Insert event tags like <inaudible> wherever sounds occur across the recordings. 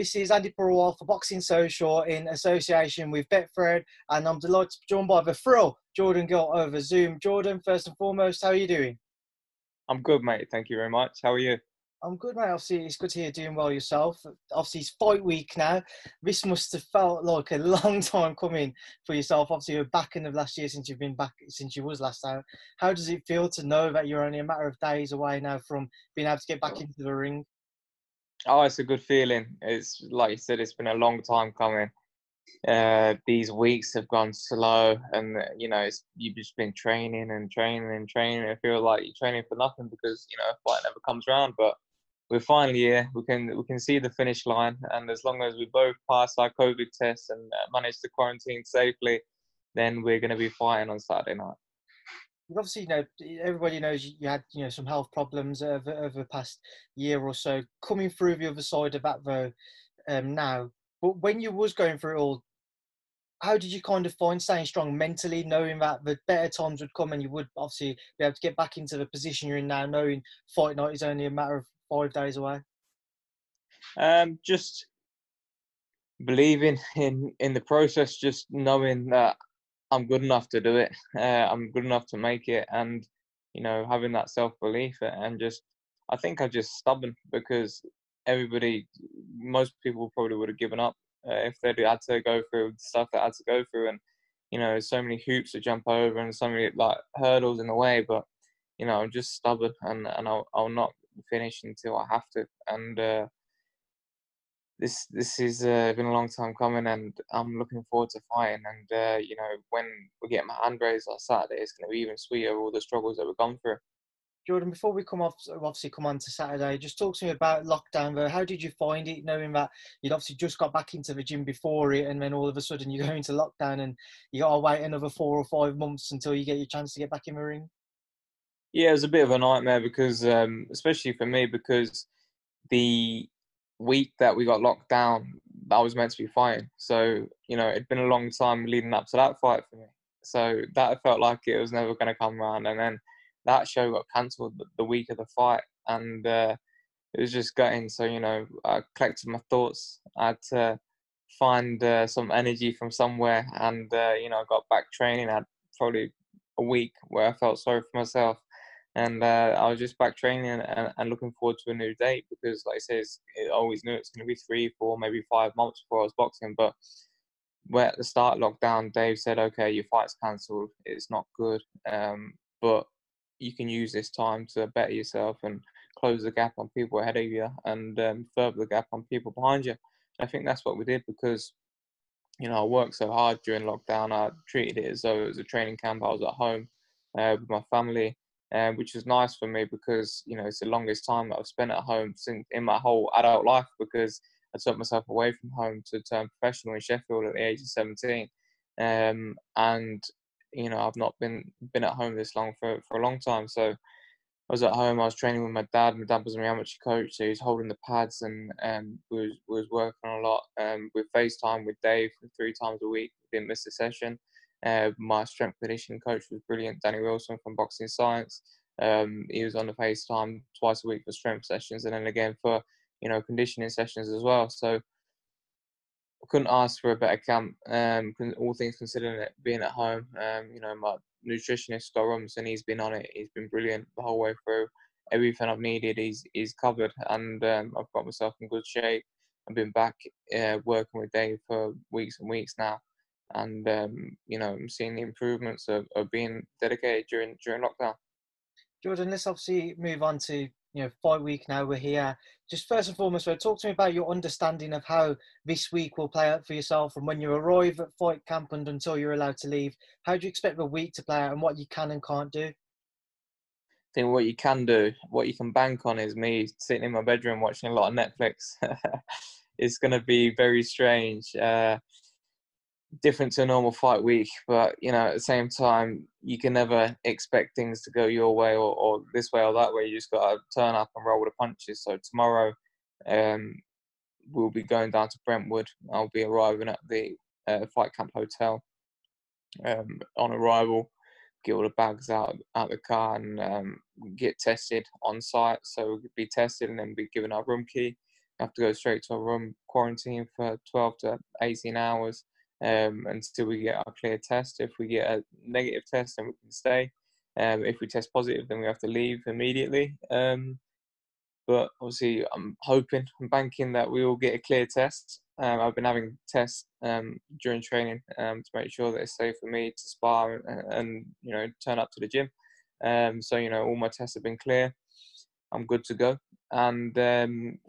This is Andy Purwall for Boxing Social in association with Betfred, and I'm delighted to be joined by the thrill Jordan Gill over Zoom. Jordan, first and foremost, how are you doing? I'm good, mate. Thank you very much. How are you? I'm good, mate. Obviously, it's good to hear you doing well yourself. Obviously, it's fight week now. This must have felt like a <laughs> long time coming for yourself. Obviously, you're back in the last year since you've been back since you was last out. How does it feel to know that you're only a matter of days away now from being able to get back into the ring? Oh, it's a good feeling. It's like you said, it's been a long time coming. Uh, these weeks have gone slow, and you know, it's you've just been training and training and training. I feel like you're training for nothing because you know, a fight never comes around. But we're finally here. We can we can see the finish line, and as long as we both pass our COVID tests and uh, manage to quarantine safely, then we're going to be fighting on Saturday night obviously, you know, everybody knows you had, you know, some health problems over, over the past year or so. Coming through the other side of that, though, um, now, but when you was going through it all, how did you kind of find staying strong mentally, knowing that the better times would come and you would obviously be able to get back into the position you're in now, knowing fight night is only a matter of five days away? Um, just believing in in the process, just knowing that I'm good enough to do it. <laughs> Uh, I'm good enough to make it, and you know, having that self belief and just, I think I'm just stubborn because everybody, most people probably would have given up uh, if they had to go through the stuff that I had to go through, and you know, so many hoops to jump over and so many like hurdles in the way. But you know, I'm just stubborn, and and I'll, I'll not finish until I have to, and. Uh, this this has uh, been a long time coming, and I'm looking forward to fighting. And uh, you know, when we get my hand raised on Saturday, it's going to be even sweeter. All the struggles that we've gone through. Jordan, before we come off, obviously come on to Saturday, just talk to me about lockdown. Though, how did you find it, knowing that you'd obviously just got back into the gym before it, and then all of a sudden you go into lockdown, and you got to wait another four or five months until you get your chance to get back in the ring? Yeah, it was a bit of a nightmare because, um, especially for me, because the week that we got locked down, I was meant to be fighting. So, you know, it'd been a long time leading up to that fight for me. So that felt like it was never going to come around. And then that show got cancelled the week of the fight. And uh, it was just gutting. So, you know, I collected my thoughts. I had to find uh, some energy from somewhere. And, uh, you know, I got back training. I had probably a week where I felt sorry for myself and uh, I was just back training and, and, looking forward to a new date because, like I say, it always knew it's going to be three, four, maybe five months before I was boxing. But where at the start lockdown, Dave said, "Okay, your fight's cancelled. It's not good, um, but you can use this time to better yourself and close the gap on people ahead of you and um, further the gap on people behind you." And I think that's what we did because you know I worked so hard during lockdown. I treated it as though it was a training camp. I was at home uh, with my family um, which was nice for me because you know it's the longest time that I've spent at home since in my whole adult life because I took myself away from home to turn professional in Sheffield at the age of 17, um, and you know I've not been been at home this long for for a long time. So I was at home. I was training with my dad. My dad was my amateur coach, so he was holding the pads and um, was was working a lot. Um, with FaceTime with Dave three times a week. Didn't miss a session. Uh, my strength conditioning coach was brilliant, Danny Wilson from Boxing Science. Um, he was on the FaceTime twice a week for strength sessions, and then again for you know conditioning sessions as well. So I couldn't ask for a better camp. Um, all things considering it being at home, um, you know my nutritionist Scott Robinson, he's been on it. He's been brilliant the whole way through. Everything I've needed, he's he's covered, and um, I've got myself in good shape. I've been back uh, working with Dave for weeks and weeks now and um, you know I'm seeing the improvements of, of being dedicated during during lockdown. Jordan, let's obviously move on to you know fight week now. We're here. Just first and foremost, so talk to me about your understanding of how this week will play out for yourself, from when you arrive at fight camp and until you're allowed to leave. How do you expect the week to play out, and what you can and can't do? I think what you can do, what you can bank on, is me sitting in my bedroom watching a lot of Netflix. <laughs> it's going to be very strange. Uh, different to a normal fight week, but you know, at the same time, you can never expect things to go your way or, or this way or that way. You just got to turn up and roll the punches. So tomorrow, um, we'll be going down to Brentwood. I'll be arriving at the uh, fight camp hotel um, on arrival. Get all the bags out out the car and um, get tested on site. So we'll be tested and then be given our room key. have to go straight to a room, quarantine for 12 to 18 hours um, until we get our clear test. If we get a negative test, then we can stay. Um, if we test positive, then we have to leave immediately. Um, but obviously, I'm hoping, I'm banking that we will get a clear test. Um, I've been having tests um, during training um, to make sure that it's safe for me to spar and, and you know turn up to the gym. So you know all my tests have been clear. I'm good to go. And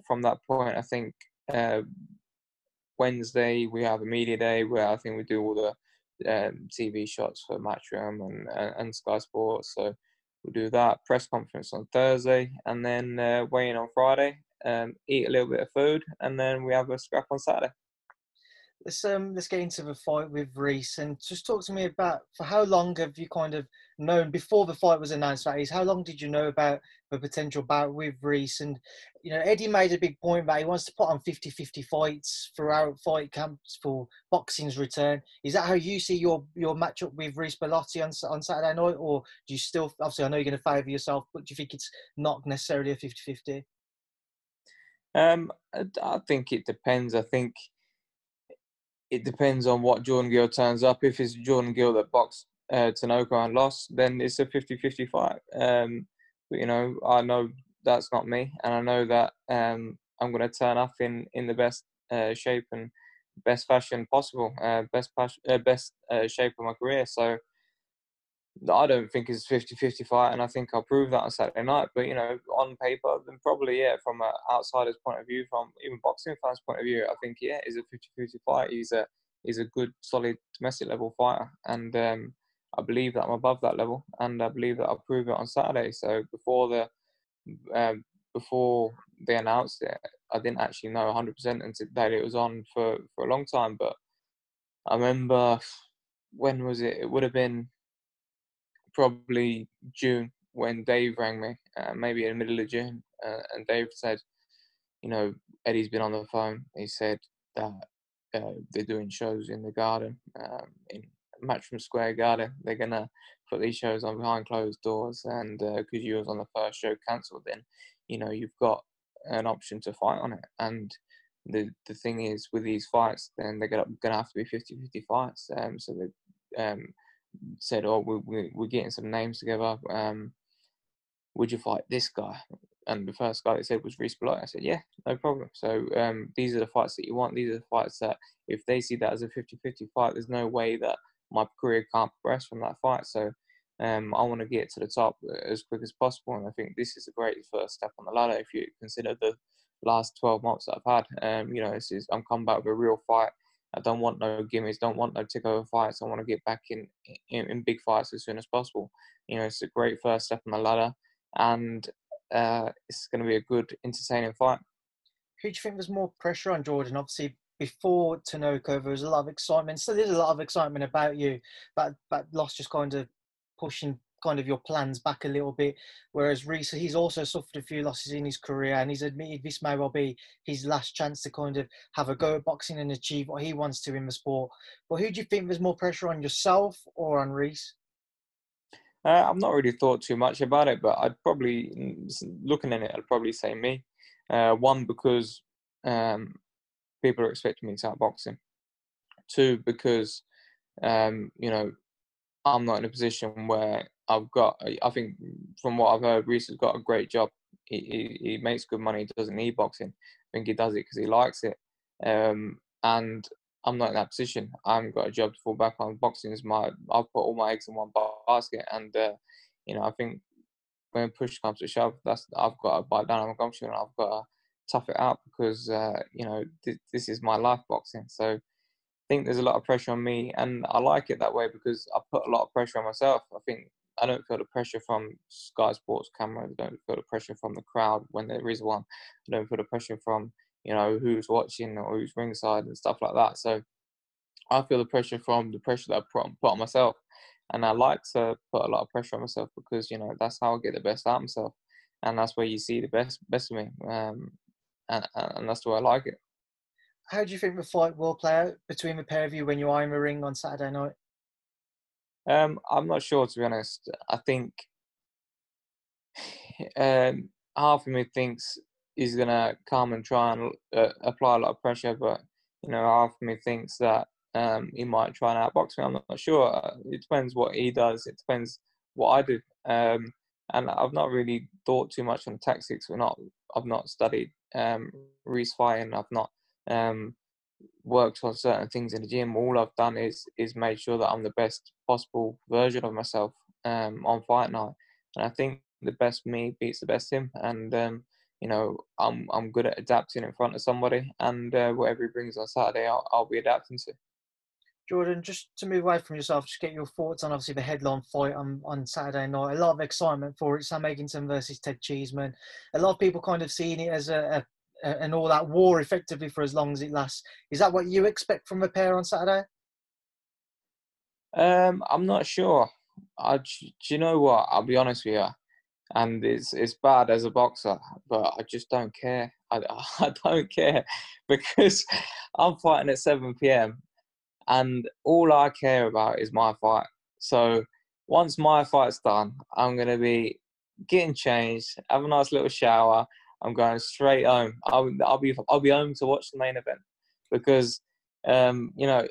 from that point, I think uh, Wednesday we have a media day where I think we do all the um, TV shots for Matchroom and, and Sky Sports. So we'll do that press conference on Thursday, and then uh, weigh in on Friday. Um, eat a little bit of food, and then we have a scrap on Saturday let's um let's get into the fight with Reece and just talk to me about for how long have you kind of known before the fight was announced that is how long did you know about the potential bout with Reece? And you know Eddie made a big point that he wants to put on 50-50 fights throughout fight camps for boxing's return. Is that how you see your your matchup with Reece Bellotti on, on Saturday night or do you still obviously I know you're going to favour yourself but do you think it's not necessarily a 50-50 um I think it depends. I think it depends on what Jordan Gill turns up. If it's Jordan Gill that boxed uh, Tanoka and lost, then it's a 50-50 fight. Um, but you know, I know that's not me, and I know that um, I'm going to turn up in in the best uh, shape and best fashion possible, uh, best uh, best uh, shape of my career. So I don't think it's 50-50 fight, and I think I'll prove that on Saturday night. But you know, on paper, then probably yeah, from an outsider's point of view, from even boxing fans' point of view, I think yeah, is a 50-50 fight. He's a he's a good, solid domestic level fighter, and um, I believe that I'm above that level, and I believe that I'll prove it on Saturday. So before the um, before they announced it, I didn't actually know 100% until that it was on for for a long time. But I remember when was it? It would have been probably June when Dave rang me, uh, maybe in the middle of June, uh, and Dave said, you know, Eddie's been on the phone. He said that uh, they're doing shows in the garden, um, in Matchroom Square Garden. They're gonna put these shows on behind closed doors, and because uh, you was on the first show cancelled, then you know you've got an option to fight on it. And the the thing is, with these fights, then they're gonna have to be 50-50 fights. Um, so they um, said, "Oh, we, we, we're getting some names together. Um, would you fight this guy?" And the first guy they said was Reece Bellotti. I said, "Yeah, no problem." So um, these are the fights that you want. These are the fights that, if they see that as a 50-50 fight, there's no way that my career can't progress from that fight. So um, I want to get to the top as quick as possible, and I think this is a great first step on the ladder. If you consider the last 12 months that I've had, um, you know, this is I'm coming back with a real fight. I don't want no gimmicks, don't want no takeover fights. I want to get back in, in, in big fights as soon as possible. You know, it's a great first step on the ladder, and uh, it's going to be a good, entertaining fight. Who do you think there's more pressure on Jordan? Obviously, before Tanoka, there was a lot of excitement. So there's a lot of excitement about you, but but loss just kind of pushing kind of your plans back a little bit. Whereas Reece, he's also suffered a few losses in his career, and he's admitted this may well be his last chance to kind of have a go at boxing and achieve what he wants to in the sport. But who do you think there's more pressure on yourself or on Reece? Uh, I've not really thought too much about it, but I'd probably, looking at it, I'd probably say me. Uh, one, because um, people are expecting me to start boxing. Two, because, um, you know, I'm not in a position where I've got. I think from what I've heard, Reece has got a great job. He, he, he makes good money. He doesn't need boxing. I think he does it because he likes it. Um, and I'm not in that position. I haven't got a job to fall back on. Boxing is my. I've put all my eggs in one basket, and uh, you know I think when push comes to shove, that's I've got to bite down on my gumshoe and I've got to tough it out because uh, you know th- this is my life boxing. So I think there's a lot of pressure on me, and I like it that way because I put a lot of pressure on myself. I think I don't feel the pressure from Sky Sports cameras. I don't feel the pressure from the crowd when there is one. I don't feel the pressure from you know who's watching or who's ringside and stuff like that. So I feel the pressure from the pressure that I put on, put on myself, and I like to put a lot of pressure on myself because you know that's how I get the best out of myself, and that's where you see the best best of me, um, and and that's why I like it how do you think the fight will play out between the pair of you when you are in the ring on Saturday night? Um, I'm not sure to be honest. I think <sighs> um, half of me thinks he's gonna come and try and uh, apply a lot of pressure, but you know, half of me thinks that um, he might try and outbox me. I'm not sure. Uh, it depends what he does. It depends what I do. Um, and I've not really thought too much on tactics. We're not. I've not studied um, Reece fighting. I've not um, worked on certain things in the gym. All I've done is is made sure that I'm the best possible version of myself um, on fight night. And I think the best me beats the best him. And um, you know, I'm I'm good at adapting in front of somebody, and uh, whatever he brings on Saturday, I'll, I'll be adapting to. Jordan, just to move away from yourself, just get your thoughts on obviously the headline fight on, on Saturday night. A lot of excitement for it. Sam Eggington versus Ted Cheeseman. A lot of people kind of seeing it as a, a, a an all that war effectively for as long as it lasts. Is that what you expect from a pair on Saturday? Um, I'm not sure. I, do you know what? I'll be honest with you and it's it's bad as a boxer, but I just don't care. I, <laughs> I don't care <laughs> because I'm fighting at 7 p.m. and all I care about is my fight. So once my fight's done, I'm gonna be getting changed, have a nice little shower. I'm going straight home. I'll, I'll be I'll be home to watch the main event because um, you know,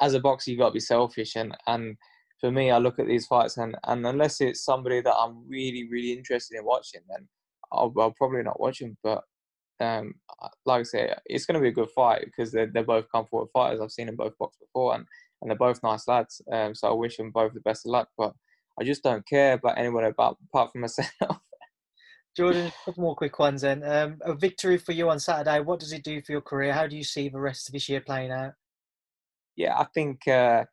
as a boxer, you've got to be selfish and and for me, I look at these fights and, and unless it's somebody that I'm really, really interested in watching, then I'll, I'll probably not watch them. But um, like I say, it's going to be a good fight because they're, they're both comfortable fighters. I've seen them both box before and, and they're both nice lads. Um, so I wish them both the best of luck. But I just don't care about anyone about, apart from myself. <laughs> Jordan, a couple more quick ones then. Um, a victory for you on Saturday. What does it do for your career? How do you see the rest of this year playing out? Yeah, I think uh,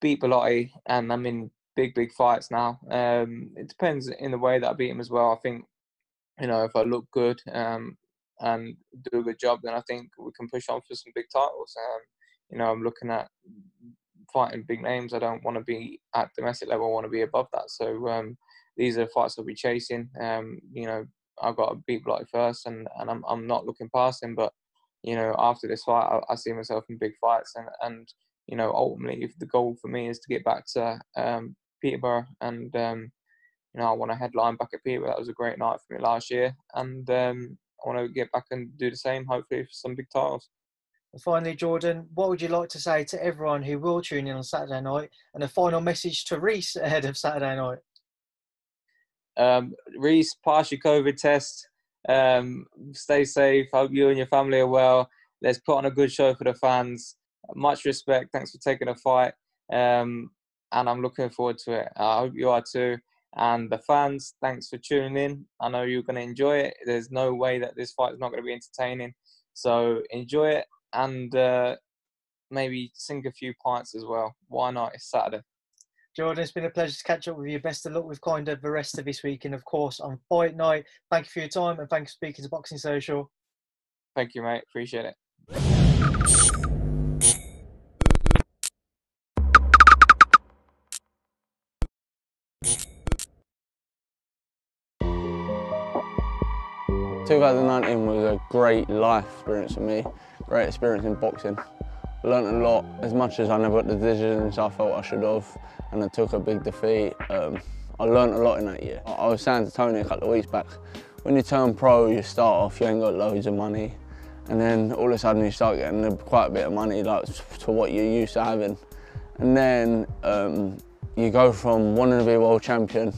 beat Bellotti, and I'm in big, big fights now. Um, it depends in the way that I beat him as well. I think, you know, if I look good um, and do a good job, then I think we can push on for some big titles. Um, you know, I'm looking at fighting big names. I don't want to be at domestic level. I want to be above that. So um, these are fights I'll be chasing. Um, you know, I've got to beat Bellotti first, and, and I'm I'm not looking past him. But you know, after this fight, I, I see myself in big fights, and and you know, ultimately, if the goal for me is to get back to um, Peterborough, and um, you know, I want to headline back at Peterborough. That was a great night for me last year, and um, I want to get back and do the same, hopefully, for some big titles. Finally, Jordan, what would you like to say to everyone who will tune in on Saturday night, and a final message to Reece ahead of Saturday night? Um, Reece, pass your COVID test. Um, stay safe. Hope you and your family are well. Let's put on a good show for the fans much respect. Thanks for taking a fight. Um, and I'm looking forward to it. I hope you are too. And the fans, thanks for tuning in. I know you're going to enjoy it. There's no way that this fight is not going to be entertaining. So enjoy it and uh, maybe sink a few pints as well. Why not? It's Saturday. Jordan, it's been a pleasure to catch up with you. Best of luck with kind of the rest of this week. And of course, on fight night, thank you for your time and thanks for speaking to Boxing Social. Thank you, mate. Appreciate it. 2019 was a great life experience for me, great experience in boxing. Learned a lot, as much as I never got the decisions I felt I should have, and I took a big defeat. Um, I learned a lot in that year. I was saying to Tony a couple of weeks back, when you turn pro, you start off, you ain't got loads of money, and then all of a sudden you start getting quite a bit of money like to what you're used to having. And then um, you go from wanting to be a world champion,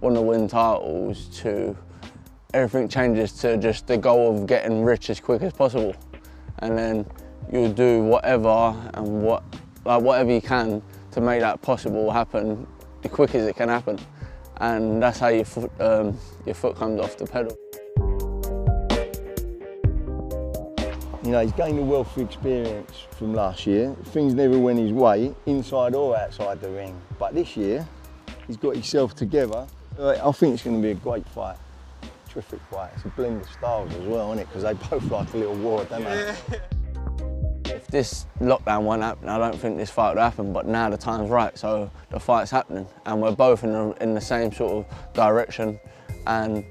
wanting to win titles, to everything changes to just the goal of getting rich as quick as possible. And then you'll do whatever and what, like whatever you can to make that possible happen the quick as it can happen. And that's how your foot, um, your foot comes off the pedal. You know, he's gained a wealth of experience from last year. Things never went his way, inside or outside the ring. But this year, he's got himself together. I think it's going to be a great fight terrific fight. It's a blend of styles as well, isn't it? Because they both like a little war, don't they? <laughs> If this lockdown won't happen, I don't think this fight would happen, but now the time's right, so the fight's happening. And we're both in the, in the same sort of direction, and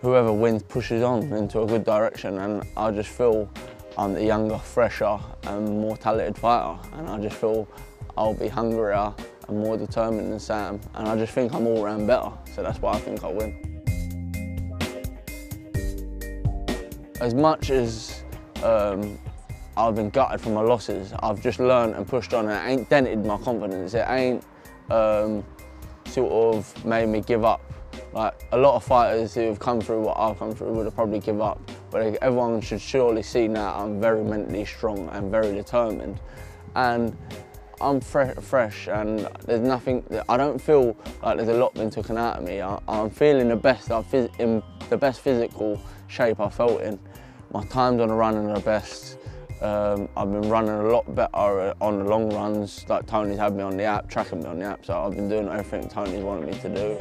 whoever wins pushes on into a good direction. And I just feel I'm the younger, fresher, and more talented fighter, and I just feel I'll be hungrier and more determined than Sam, and I just think I'm all round better, so that's why I think I'll win. as much as um, I've been gutted from my losses, I've just learned and pushed on and it ain't dented my confidence. It ain't um, sort of made me give up. Like a lot of fighters who have come through what I've come through would have probably give up. But everyone should surely see now I'm very mentally strong and very determined. And I'm fre fresh and there's nothing, I don't feel like there's a lot been taken out of me. I, am feeling the best, I'm in the best physical shape I've felt in. My times on the run are the best. Um, I've been running a lot better on the long runs, like Tony's had me on the app, tracking me on the app, so I've been doing everything Tony's wanted me to do.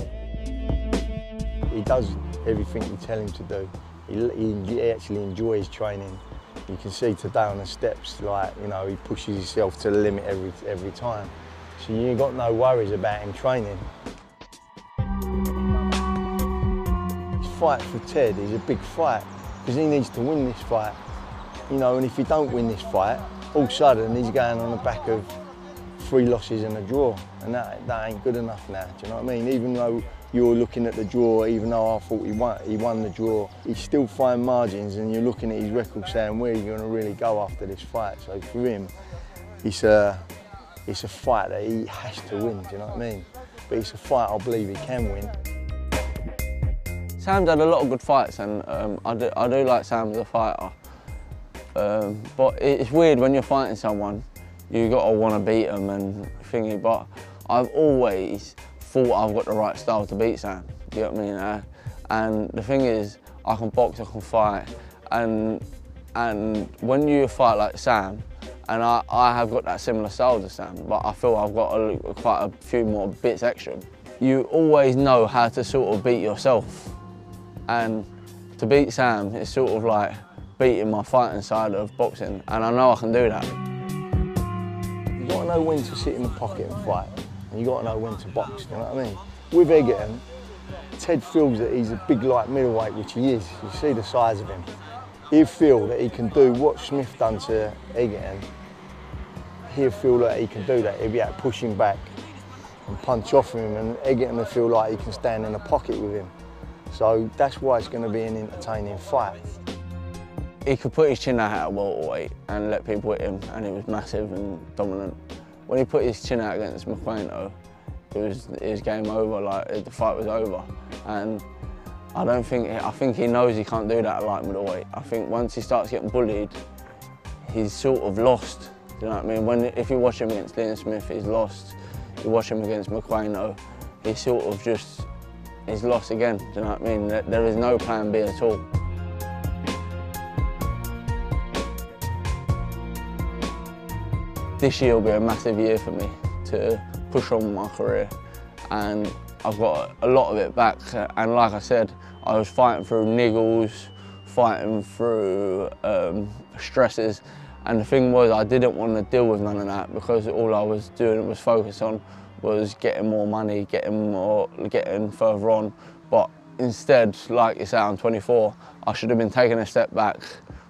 He does everything you tell him to do. He, he actually enjoys training. You can see today on the steps, like, you know, he pushes himself to the limit every, every time. So you got no worries about him training. This fight for Ted is a big fight because he needs to win this fight you know, and if he don't win this fight, all of a sudden he's going on the back of three losses and a draw, and that, that ain't good enough now, do you know what I mean? Even though you're looking at the draw, even though I thought he won, he won the draw, he's still fine margins and you're looking at his record saying where are you going to really go after this fight. So for him, it's a, it's a fight that he has to win, do you know what I mean? But it's a fight I believe he can win. Sam's had a lot of good fights and um, I, do, I do like Sam as a fighter. Um, but it's weird when you're fighting someone, you got to want to beat them and thingy. But I've always thought I've got the right style to beat Sam. You know what I mean? Uh, and the thing is, I can box, I can fight, and and when you fight like Sam, and I, I have got that similar style to Sam, but I feel I've got a, quite a few more bits extra. You always know how to sort of beat yourself, and to beat Sam, it's sort of like beating my fighting side of boxing, and I know I can do that. You got to know when to sit in the pocket and fight, and you got to know when to box. You know what I mean? With Eggington, Ted feels that he's a big light middleweight, which he is. You see the size of him. He'll feel that he can do what Smith done to Eggington. He'll feel that he can do that. He'll be able to push him back and punch off him, and Eggington will feel like he can stand in the pocket with him. So that's why it's going to be an entertaining fight. He could put his chin out at welterweight and let people hit him, and he was massive and dominant. When he put his chin out against McQuain, it was his game over. Like the fight was over, and I don't think I think he knows he can't do that at light middleweight. I think once he starts getting bullied, he's sort of lost. Do You know what I mean? When if you watch him against Liam Smith, he's lost. You watch him against McQuain, he's sort of just he's lost again. Do you know what I mean? There is no plan B at all. This year will be a massive year for me to push on my career and I've got a lot of it back and like I said, I was fighting through niggles, fighting through um, stresses and the thing was I didn't want to deal with none of that because all I was doing was focus on was getting more money, getting more, getting further on. But instead, like you say, I'm 24, I should have been taking a step back,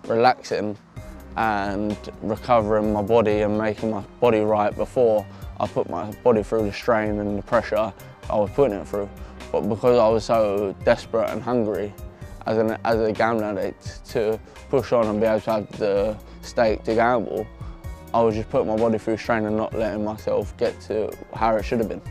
relaxing and recovering my body and making my body right before I put my body through the strain and the pressure I was putting it through. But because I was so desperate and hungry as, an, as a gambling addict to push on and be able to have the stake to gamble, I was just putting my body through strain and not letting myself get to how it should have been.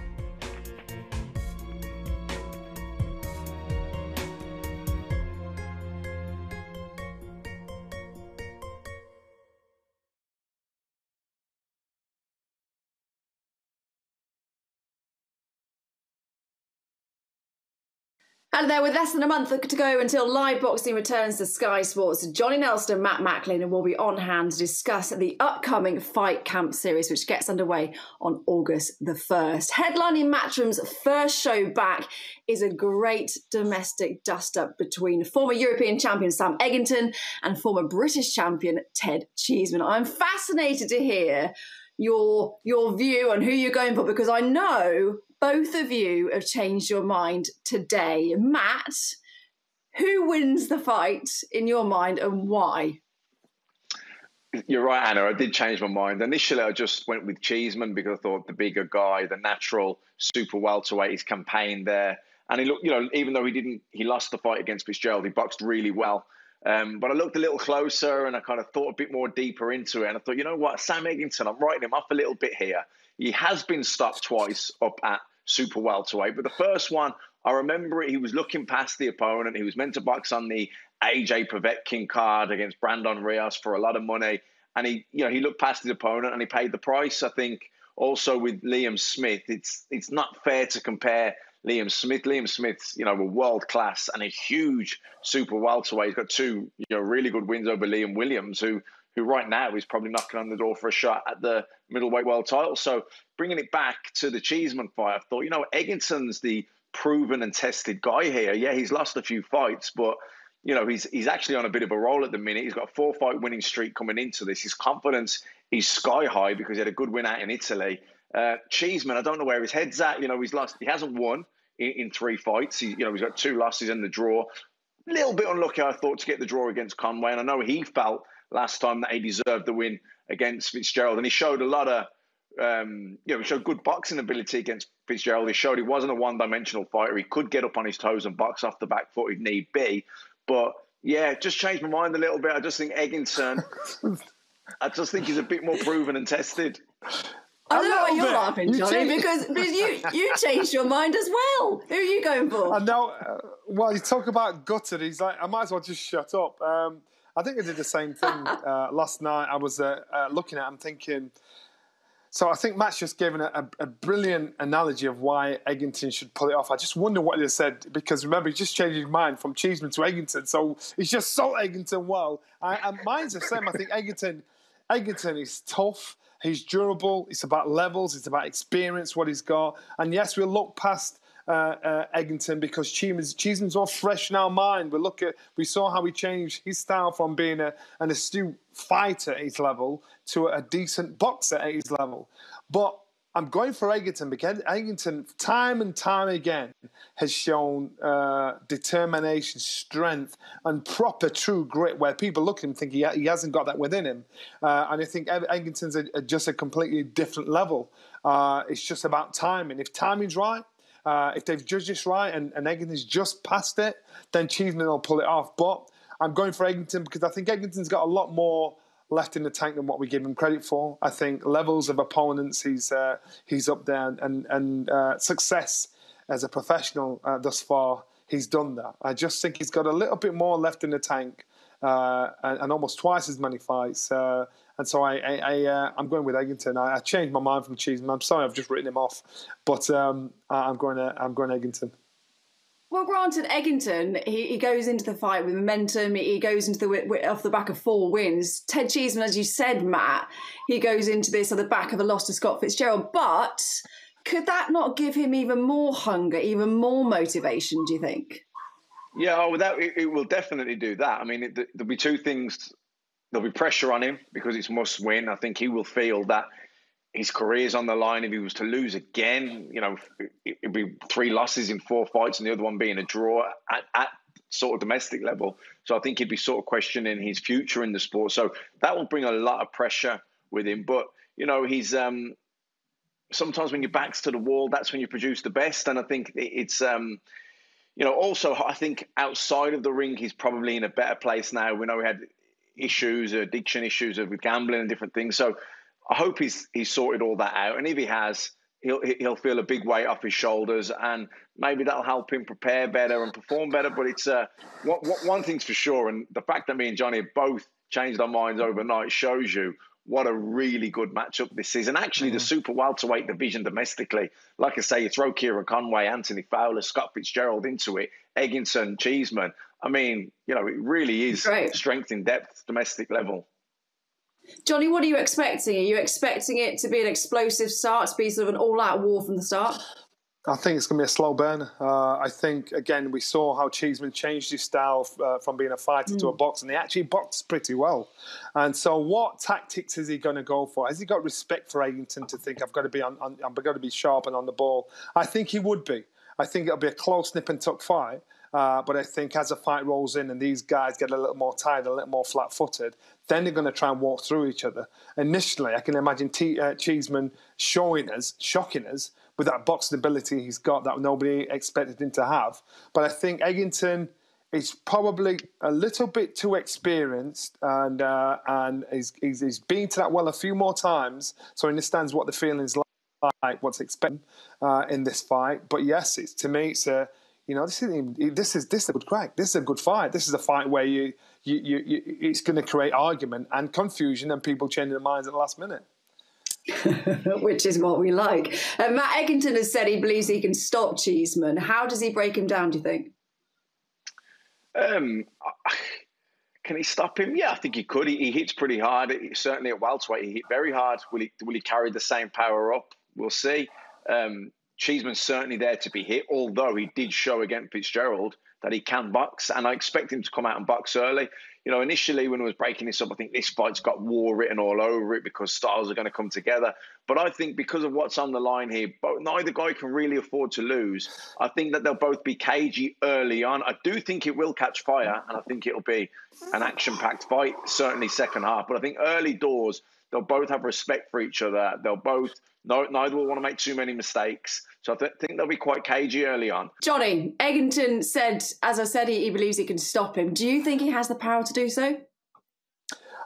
And there, with less than a month to go until live boxing returns to Sky Sports, Johnny Nelson Matt Macklin will be on hand to discuss the upcoming Fight Camp series, which gets underway on August the 1st. Headlining Matchroom's first show back is a great domestic dust up between former European champion Sam Eggington and former British champion Ted Cheeseman. I'm fascinated to hear your your view on who you're going for because I know both of you have changed your mind today. Matt, who wins the fight in your mind and why? You're right, Anna. I did change my mind. Initially, I just went with Cheeseman because I thought the bigger guy, the natural super welterweight, his campaign there. And he looked, you know, even though he didn't, he lost the fight against Fitzgerald, he boxed really well. Um, but I looked a little closer and I kind of thought a bit more deeper into it. And I thought, you know what, Sam Eggington, I'm writing him off a little bit here. He has been stopped twice up at super welterweight, but the first one, I remember he was looking past the opponent. He was meant to box on the AJ Povetkin card against Brandon Rios for a lot of money. And he, you know, he looked past his opponent and he paid the price. I think also with Liam Smith, it's it's not fair to compare Liam Smith. Liam Smith's, you know, a world class and a huge super welterweight. He's got two, you know, really good wins over Liam Williams, who who right now is probably knocking on the door for a shot at the middleweight world title. So bringing it back to the Cheeseman fight, I thought, you know, Eggington's the proven and tested guy here. Yeah, he's lost a few fights, but you know, he's he's actually on a bit of a roll at the minute. He's got a four fight winning streak coming into this. His confidence is sky high because he had a good win out in Italy. Uh, Cheeseman, I don't know where his head's at. You know, he's lost. He hasn't won in, three fights. He, you know, he's got two losses in the draw. A little bit unlucky, I thought, to get the draw against Conway. And I know he felt last time that he deserved the win against Fitzgerald, and he showed a lot of. Um, you know, he showed good boxing ability against Fitzgerald. He showed he wasn't a one-dimensional fighter. He could get up on his toes and box off the back foot if need be. But yeah, just changed my mind a little bit. I just think Eggington. <laughs> I just think he's a bit more proven and tested. I don't know why you're bit. laughing, Johnny, you because, because you, you changed your mind as well. Who are you going for? I know. Uh, well, you talk about gutted. He's like, I might as well just shut up. Um, I think I did the same thing <laughs> uh, last night. I was uh, uh, looking at him thinking, so I think Matt's just given a, a, brilliant analogy of why Eggington should pull it off. I just wonder what he said because remember he just changed his mind from Cheeseman to Eggington, so he's just sold Eggington well. I, and mine's the same. I think Eggington, Eggington is tough. He's durable. It's about levels. It's about experience, what he's got. And yes, we'll look past uh, uh, Eggington because Cheeseman's, Cheeseman's all fresh in our mind. We look at we saw how he changed his style from being a, an astute fighter at his level to a decent boxer at his level. But I'm going for Eggington because Eggington, time and time again, has shown uh, determination, strength, and proper true grit. Where people look at him think he, he hasn't got that within him, uh, and I think Eggington's a, a, just a completely different level. Uh, it's just about timing. If timing's right, uh, if they've judged this right, and, and Eggington's just past it, then Cheeseman will pull it off. But I'm going for Eggington because I think Eggington's got a lot more left in the tank than what we give him credit for. I think levels of opponents, he's uh, he's up there, and and uh, success as a professional uh, thus far, he's done that. I just think he's got a little bit more left in the tank, uh, and, and, almost twice as many fights. And so I, I, I am uh, going with Eggington. I, I, changed my mind from Cheeseman. I'm sorry, I've just written him off, but um, I'm going to I'm going Eggington. Well, granted, Eggington he, he goes into the fight with momentum. He goes into the off the back of four wins. Ted Cheeseman, as you said, Matt, he goes into this on the back of a loss to Scott Fitzgerald. But could that not give him even more hunger, even more motivation? Do you think? Yeah, oh, that it, it will definitely do that. I mean, it, there'll be two things. There'll be pressure on him because it's must win. I think he will feel that his career's on the line. If he was to lose again, you know, it'd be three losses in four fights, and the other one being a draw at, at sort of domestic level. So I think he'd be sort of questioning his future in the sport. So that will bring a lot of pressure with him. But you know, he's um, sometimes when your back's to the wall, that's when you produce the best. And I think it's um, you know, also I think outside of the ring, he's probably in a better place now. We know we had issues, addiction issues with gambling and different things. So I hope he's he's sorted all that out, and if he has, he'll he'll feel a big weight off his shoulders, and maybe that'll help him prepare better and perform better. But it's uh, what, what, one thing's for sure, and the fact that me and Johnny have both changed our minds overnight shows you what a really good matchup this is. And actually, mm-hmm. the super welterweight division domestically, like I say, you throw Kieran Conway, Anthony Fowler, Scott Fitzgerald into it, Eggington, Cheeseman. I mean, you know, it really is strength in depth, domestic level. Johnny, what are you expecting? Are you expecting it to be an explosive start, to be sort of an all-out war from the start? I think it's going to be a slow burn. Uh, I think again we saw how Cheeseman changed his style uh, from being a fighter mm. to a hmm. boxer, and he actually boxed pretty well. And so, what tactics is he going to go for? Has he got respect for Eggington to think I've got to be on, on I've got to be sharp and on the ball? I think he would be. I think it'll be a close nip and tuck fight. Uh, but I think as the fight rolls in and these guys get a little more tired, a little more flat footed, then they're going to try and walk through each other. Initially, I can imagine T- uh, Cheeseman showing us, shocking us with that boxing ability he's got that nobody expected him to have. But I think Eggington, is probably a little bit too experienced, and uh, and he's, he's, he's been to that well a few more times, so he understands what the feeling's like, what's expected uh, in this fight. But yes, it's to me, it's a you know this is this is this is a good crack. This is a good fight. This is a fight where you you, you, you it's going to create argument and confusion and people changing their minds at the last minute. <laughs> Which is what we like. Uh, Matt Eggington has said he believes he can stop Cheeseman. How does he break him down? Do you think? Um, can he stop him? Yeah, I think he could. He, he hits pretty hard. He, certainly at welterweight, he hit very hard. Will he? Will he carry the same power up? We'll see. Um, Cheeseman's certainly there to be hit, although he did show against Fitzgerald that he can box, and I expect him to come out and box early. You know, initially when I was breaking this up, I think this fight's got war written all over it because styles are going to come together. But I think because of what's on the line here, both, neither guy can really afford to lose. I think that they'll both be cagey early on. I do think it will catch fire, and I think it'll be an action-packed fight, certainly second half. But I think early doors, they'll both have respect for each other. They'll both no, neither will want to make too many mistakes. So I th- think they'll be quite cagey early on. Johnny, Eggington said, as I said, he, he believes he can stop him. Do you think he has the power to do so?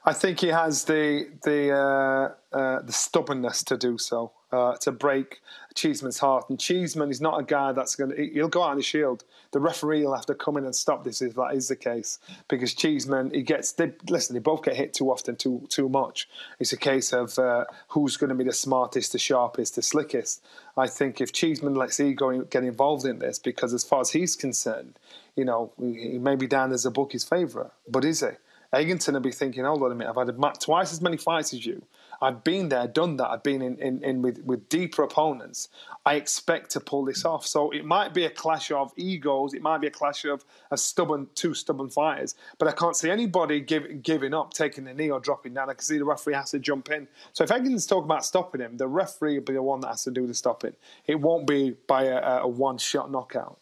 I think he has the the uh, uh, the stubbornness to do so, uh, to break Cheeseman's heart. And Cheeseman is not a guy that's going to. He'll go out on the shield. The referee will have to come in and stop this if that is the case, because Cheeseman he gets. They, listen, they both get hit too often, too too much. It's a case of uh, who's going to be the smartest, the sharpest, the slickest. I think if Cheeseman lets ego get involved in this, because as far as he's concerned, you know, he may be down as a bookie's favourite, but is he? Eggington will be thinking, hold on a minute, I've had a, twice as many fights as you. I've been there, done that. I've been in, in, in with, with deeper opponents. I expect to pull this off. So it might be a clash of egos. It might be a clash of a stubborn, two stubborn fighters. But I can't see anybody give, giving up, taking the knee or dropping down. I can see the referee has to jump in. So if Eggington's talking about stopping him, the referee will be the one that has to do the stopping. It won't be by a, a one-shot knockout.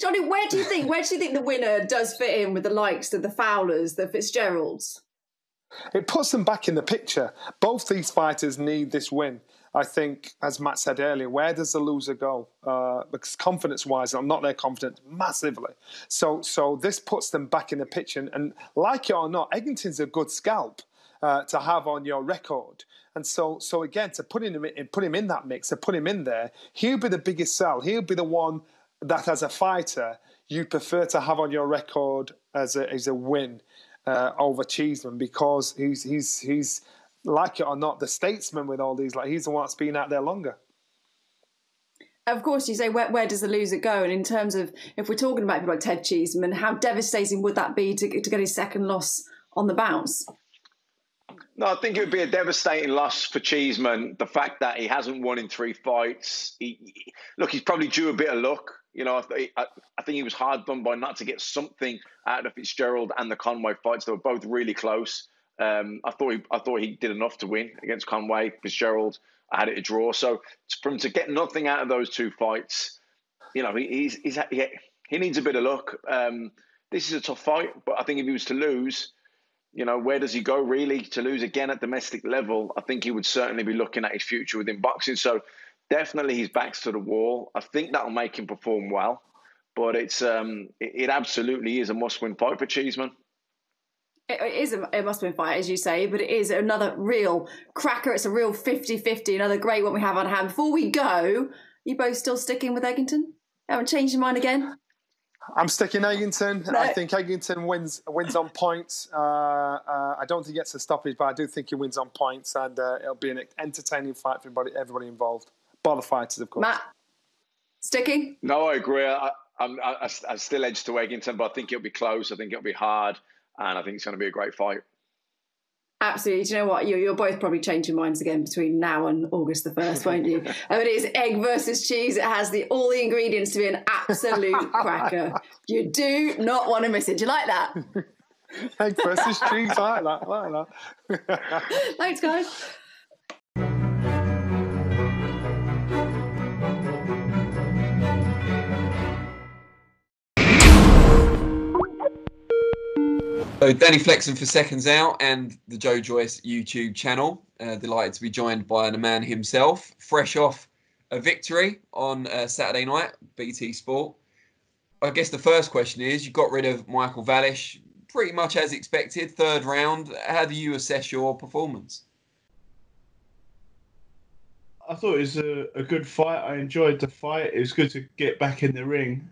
Johnny, where do you think where do you think the winner does fit in with the likes of the Fowlers, the Fitzgeralds? It puts them back in the picture. Both these fighters need this win. I think, as Matt said earlier, where does the loser go? Uh, because confidence-wise, I'm not their confidence massively. So, so this puts them back in the picture. And, and like it or not, Eggington's a good scalp uh, to have on your record. And so, so again, to put him in, put him in that mix, to put him in there, he'll be the biggest sell. He'll be the one that as a fighter you prefer to have on your record as a, as a win uh, over Cheeseman because he's he's he's like it or not the statesman with all these like he's the one that's been out there longer. Of course, you say where, where does the loser go? And in terms of if we're talking about people like Ted Cheeseman, how devastating would that be to, to get his second loss on the bounce? No, I think it would be a devastating loss for Cheeseman. The fact that he hasn't won in three fights. He, look, he's probably due a bit of luck. You know, I, I, I, think he was hard done by not to get something out of Fitzgerald and the Conway fights. They were both really close. Um, I thought he, I thought he did enough to win against Conway. Fitzgerald I had it a draw. So for him to get nothing out of those two fights, you know, he, he's, he's he, he needs a bit of luck. Um, this is a tough fight, but I think if he was to lose, you know, where does he go really to lose again at domestic level? I think he would certainly be looking at his future within boxing. So definitely his back's to the wall. I think that'll make him perform well, but it's um, it, it absolutely is a must-win fight for Cheeseman. It is a, a must-win fight, as you say, but it is another real cracker. It's a real 50-50, another great one we have on hand. Before we go, you both still sticking with Eggington? Haven't changed your mind again? I'm sticking Eggington. No. I think Eggington wins wins on points. Uh, uh, I don't think he gets a stoppage, but I do think he wins on points, and uh, it'll be an entertaining fight for everybody, everybody involved bar the fighters, of course. Matt, sticking? No, I agree. I, I'm, I, I still edge to Eggington, but I think it'll be close. I think it'll be hard, and I think it's going to be a great fight. Absolutely. Do you know what? You're, you're both probably changing minds again between now and August the 1st, won't you? Oh, it is egg versus cheese. It has the all the ingredients to be an absolute <laughs> cracker. You do not want to miss it. Do you like that? <laughs> egg versus cheese. I like that. I like that. Thanks, guys. Danny Flexen for Seconds Out and the Joe Joyce YouTube channel. Uh, delighted to be joined by the man himself, fresh off a victory on uh, Saturday night, BT Sport. I guess the first question is: you got rid of Michael Wallisch pretty much as expected, third round. How do you assess your performance? I thought it was a, a good fight. I enjoyed the fight. It was good to get back in the ring.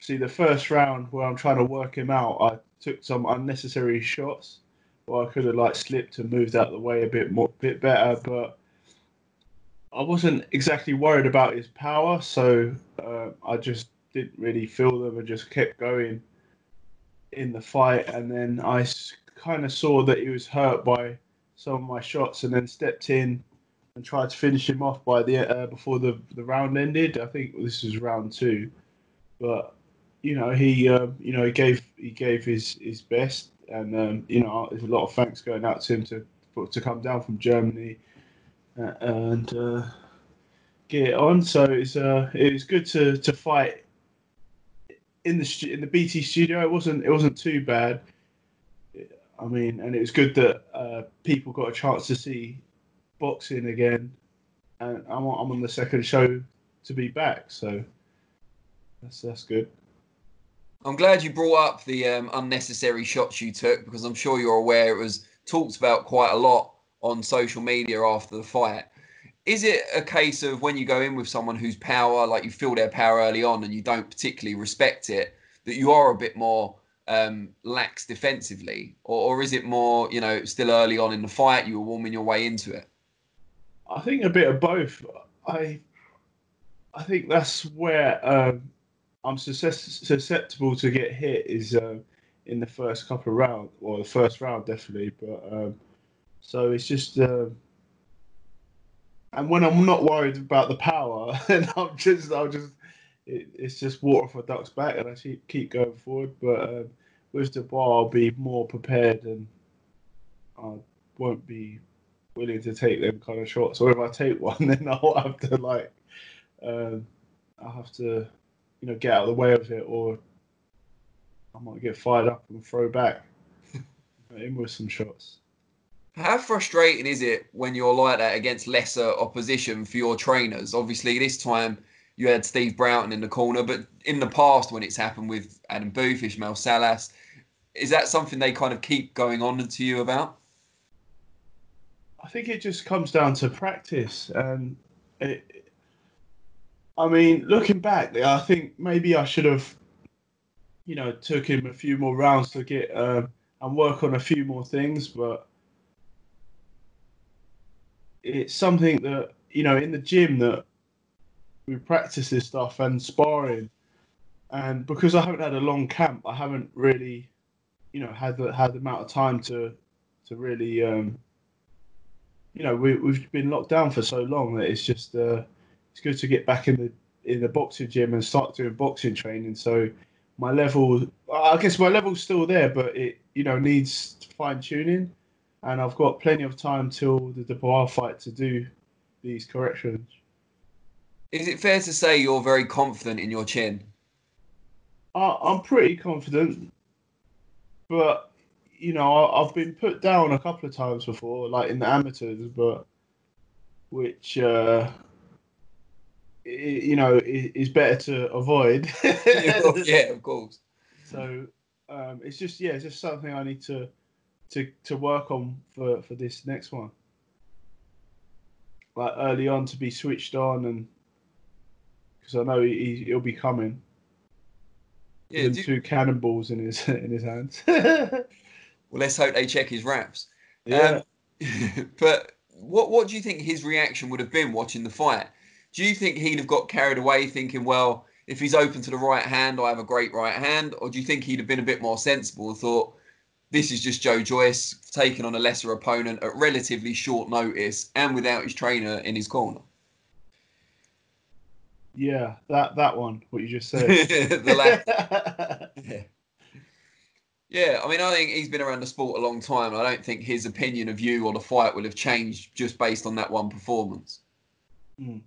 See, the first round where I'm trying to work him out, I took some unnecessary shots. Well, I could have like slipped and moved out the way a bit more, bit better, but I wasn't exactly worried about his power, so uh, I just didn't really feel them and just kept going in the fight. And then I kind of saw that he was hurt by some of my shots, and then stepped in and tried to finish him off by the uh, before the the round ended. I think this was round two, but you know he uh, you know he gave he gave his his best, and um, you know there's a lot of thanks going out to him to to come down from Germany uh, and uh, get it on. So it's uh it was good to to fight in the in the BT studio. It wasn't it wasn't too bad. I mean, and it was good that uh, people got a chance to see boxing again, and I'm I'm on the second show to be back. So that's that's good. I'm glad you brought up the um, unnecessary shots you took because I'm sure you're aware it was talked about quite a lot on social media after the fight. Is it a case of when you go in with someone whose power, like you feel their power early on and you don't particularly respect it, that you are a bit more um, lax defensively? Or, or is it more, you know, still early on in the fight, you were warming your way into it? I think a bit of both. I I think that's where um, I'm susceptible to get hit is uh, in the first couple of rounds, or the first round definitely. But um, so it's just, uh, and when I'm not worried about the power, <laughs> and I'm just, I'll just, it, it's just water for ducks back, and I keep keep going forward. But um, with the bar, I'll be more prepared, and I won't be willing to take them kind of shots. Or if I take one, <laughs> then I'll have to like, um, I'll have to, you know, get out of the way of it, or I might get fired up and throw back <laughs> in with some shots. How frustrating is it when you're like that against lesser opposition for your trainers? Obviously, this time you had Steve Broughton in the corner, but in the past when it's happened with Adam Booth, Ismael Salas, is that something they kind of keep going on to you about? I think it just comes down to practice, and it, I mean, looking back, I think maybe I should have, you know, took him a few more rounds to get uh, and work on a few more things, but it's something that you know in the gym that we practice this stuff and sparring, and because I haven't had a long camp, I haven't really, you know, had the had the amount of time to to really. Um, you know, we, we've been locked down for so long that it's just uh, it's good to get back in the in the boxing gym and start doing boxing training. So my level, I guess my level's still there, but it you know needs fine tuning, and I've got plenty of time till the Dubois fight to do these corrections. Is it fair to say you're very confident in your chin? I, I'm pretty confident, but you know, I've been put down a couple of times before, like in the amateurs, but which uh, you know is better to avoid. <laughs> <laughs> yeah, of course. So um, it's just yeah, it's just something I need to to to work on for for this next one. Like early on to be switched on and because I know he, he'll be coming. Yeah, do... two cannonballs in his <laughs> in his hands. Well, let's hope they check his wraps. Yeah. Um, but what what do you think his reaction would have been watching the fight? Do you think he'd have got carried away thinking, well, if he's open to the right hand, I have a great right hand? Or do you think he'd have been a bit more sensible and thought, this is just Joe Joyce taking on a lesser opponent at relatively short notice and without his trainer in his corner? Yeah, that that one, what you just said. <laughs> the last. <laughs> yeah. Yeah, I mean, I think he's been around the sport a long time. I don't think his opinion of you or the fight will have changed just based on that one performance. Mm.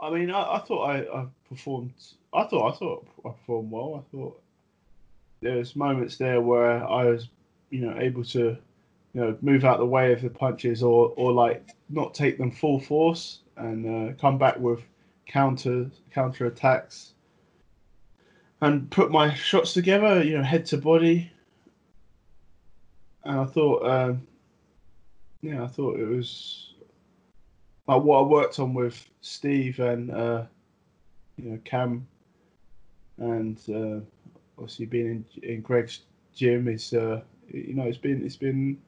I mean, I, I thought I, I, performed. I thought I thought I performed well. I thought there was moments there where I was, you know, able to, you know, move out the way of the punches or or like not take them full force and uh, come back with counter counter attacks and put my shots together, you know, head to body. And I thought, um, yeah, I thought it was like what I worked on with Steve and uh, you know Cam, and uh, obviously being in, in Greg's gym is uh, you know it's been it's been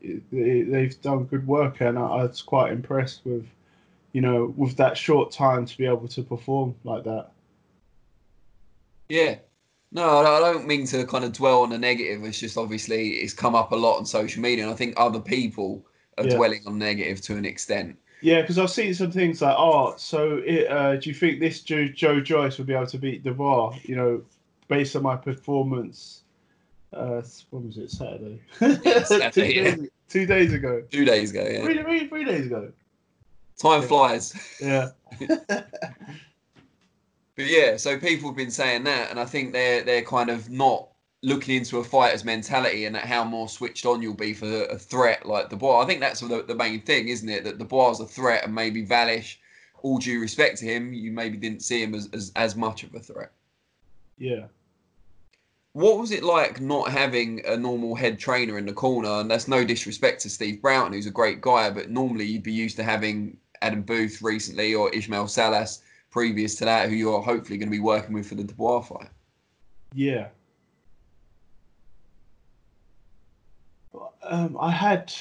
it, they've done good work and I, I was quite impressed with you know with that short time to be able to perform like that. Yeah. No, I don't mean to kind of dwell on the negative. It's just obviously it's come up a lot on social media, and I think other people are Yeah. dwelling on negative to an extent. Yeah, because I've seen some things like, oh, so it, uh, do you think this Joe, Joe Joyce would be able to beat Dubois? You know, based on my performance. Uh, when was it? Saturday. <laughs> Saturday, two, yeah. days, two days ago. Two days ago, yeah. Three, three, three days ago. Time flies. Yeah. <laughs> But yeah, so people have been saying that, and I think they're they're kind of not looking into a fighter's mentality and at how more switched on you'll be for a threat like Dubois. I think that's the, the main thing, isn't it? That Dubois is a threat, and maybe Wallisch, all due respect to him, you maybe didn't see him as, as, as much of a threat. Yeah. What was it like not having a normal head trainer in the corner? And that's no disrespect to Steve Broughton, who's a great guy, but normally you'd be used to having Adam Booth recently or Ishmael Salas previous to that, who you're hopefully going to be working with for the Dubois fight. Yeah. Um, I had,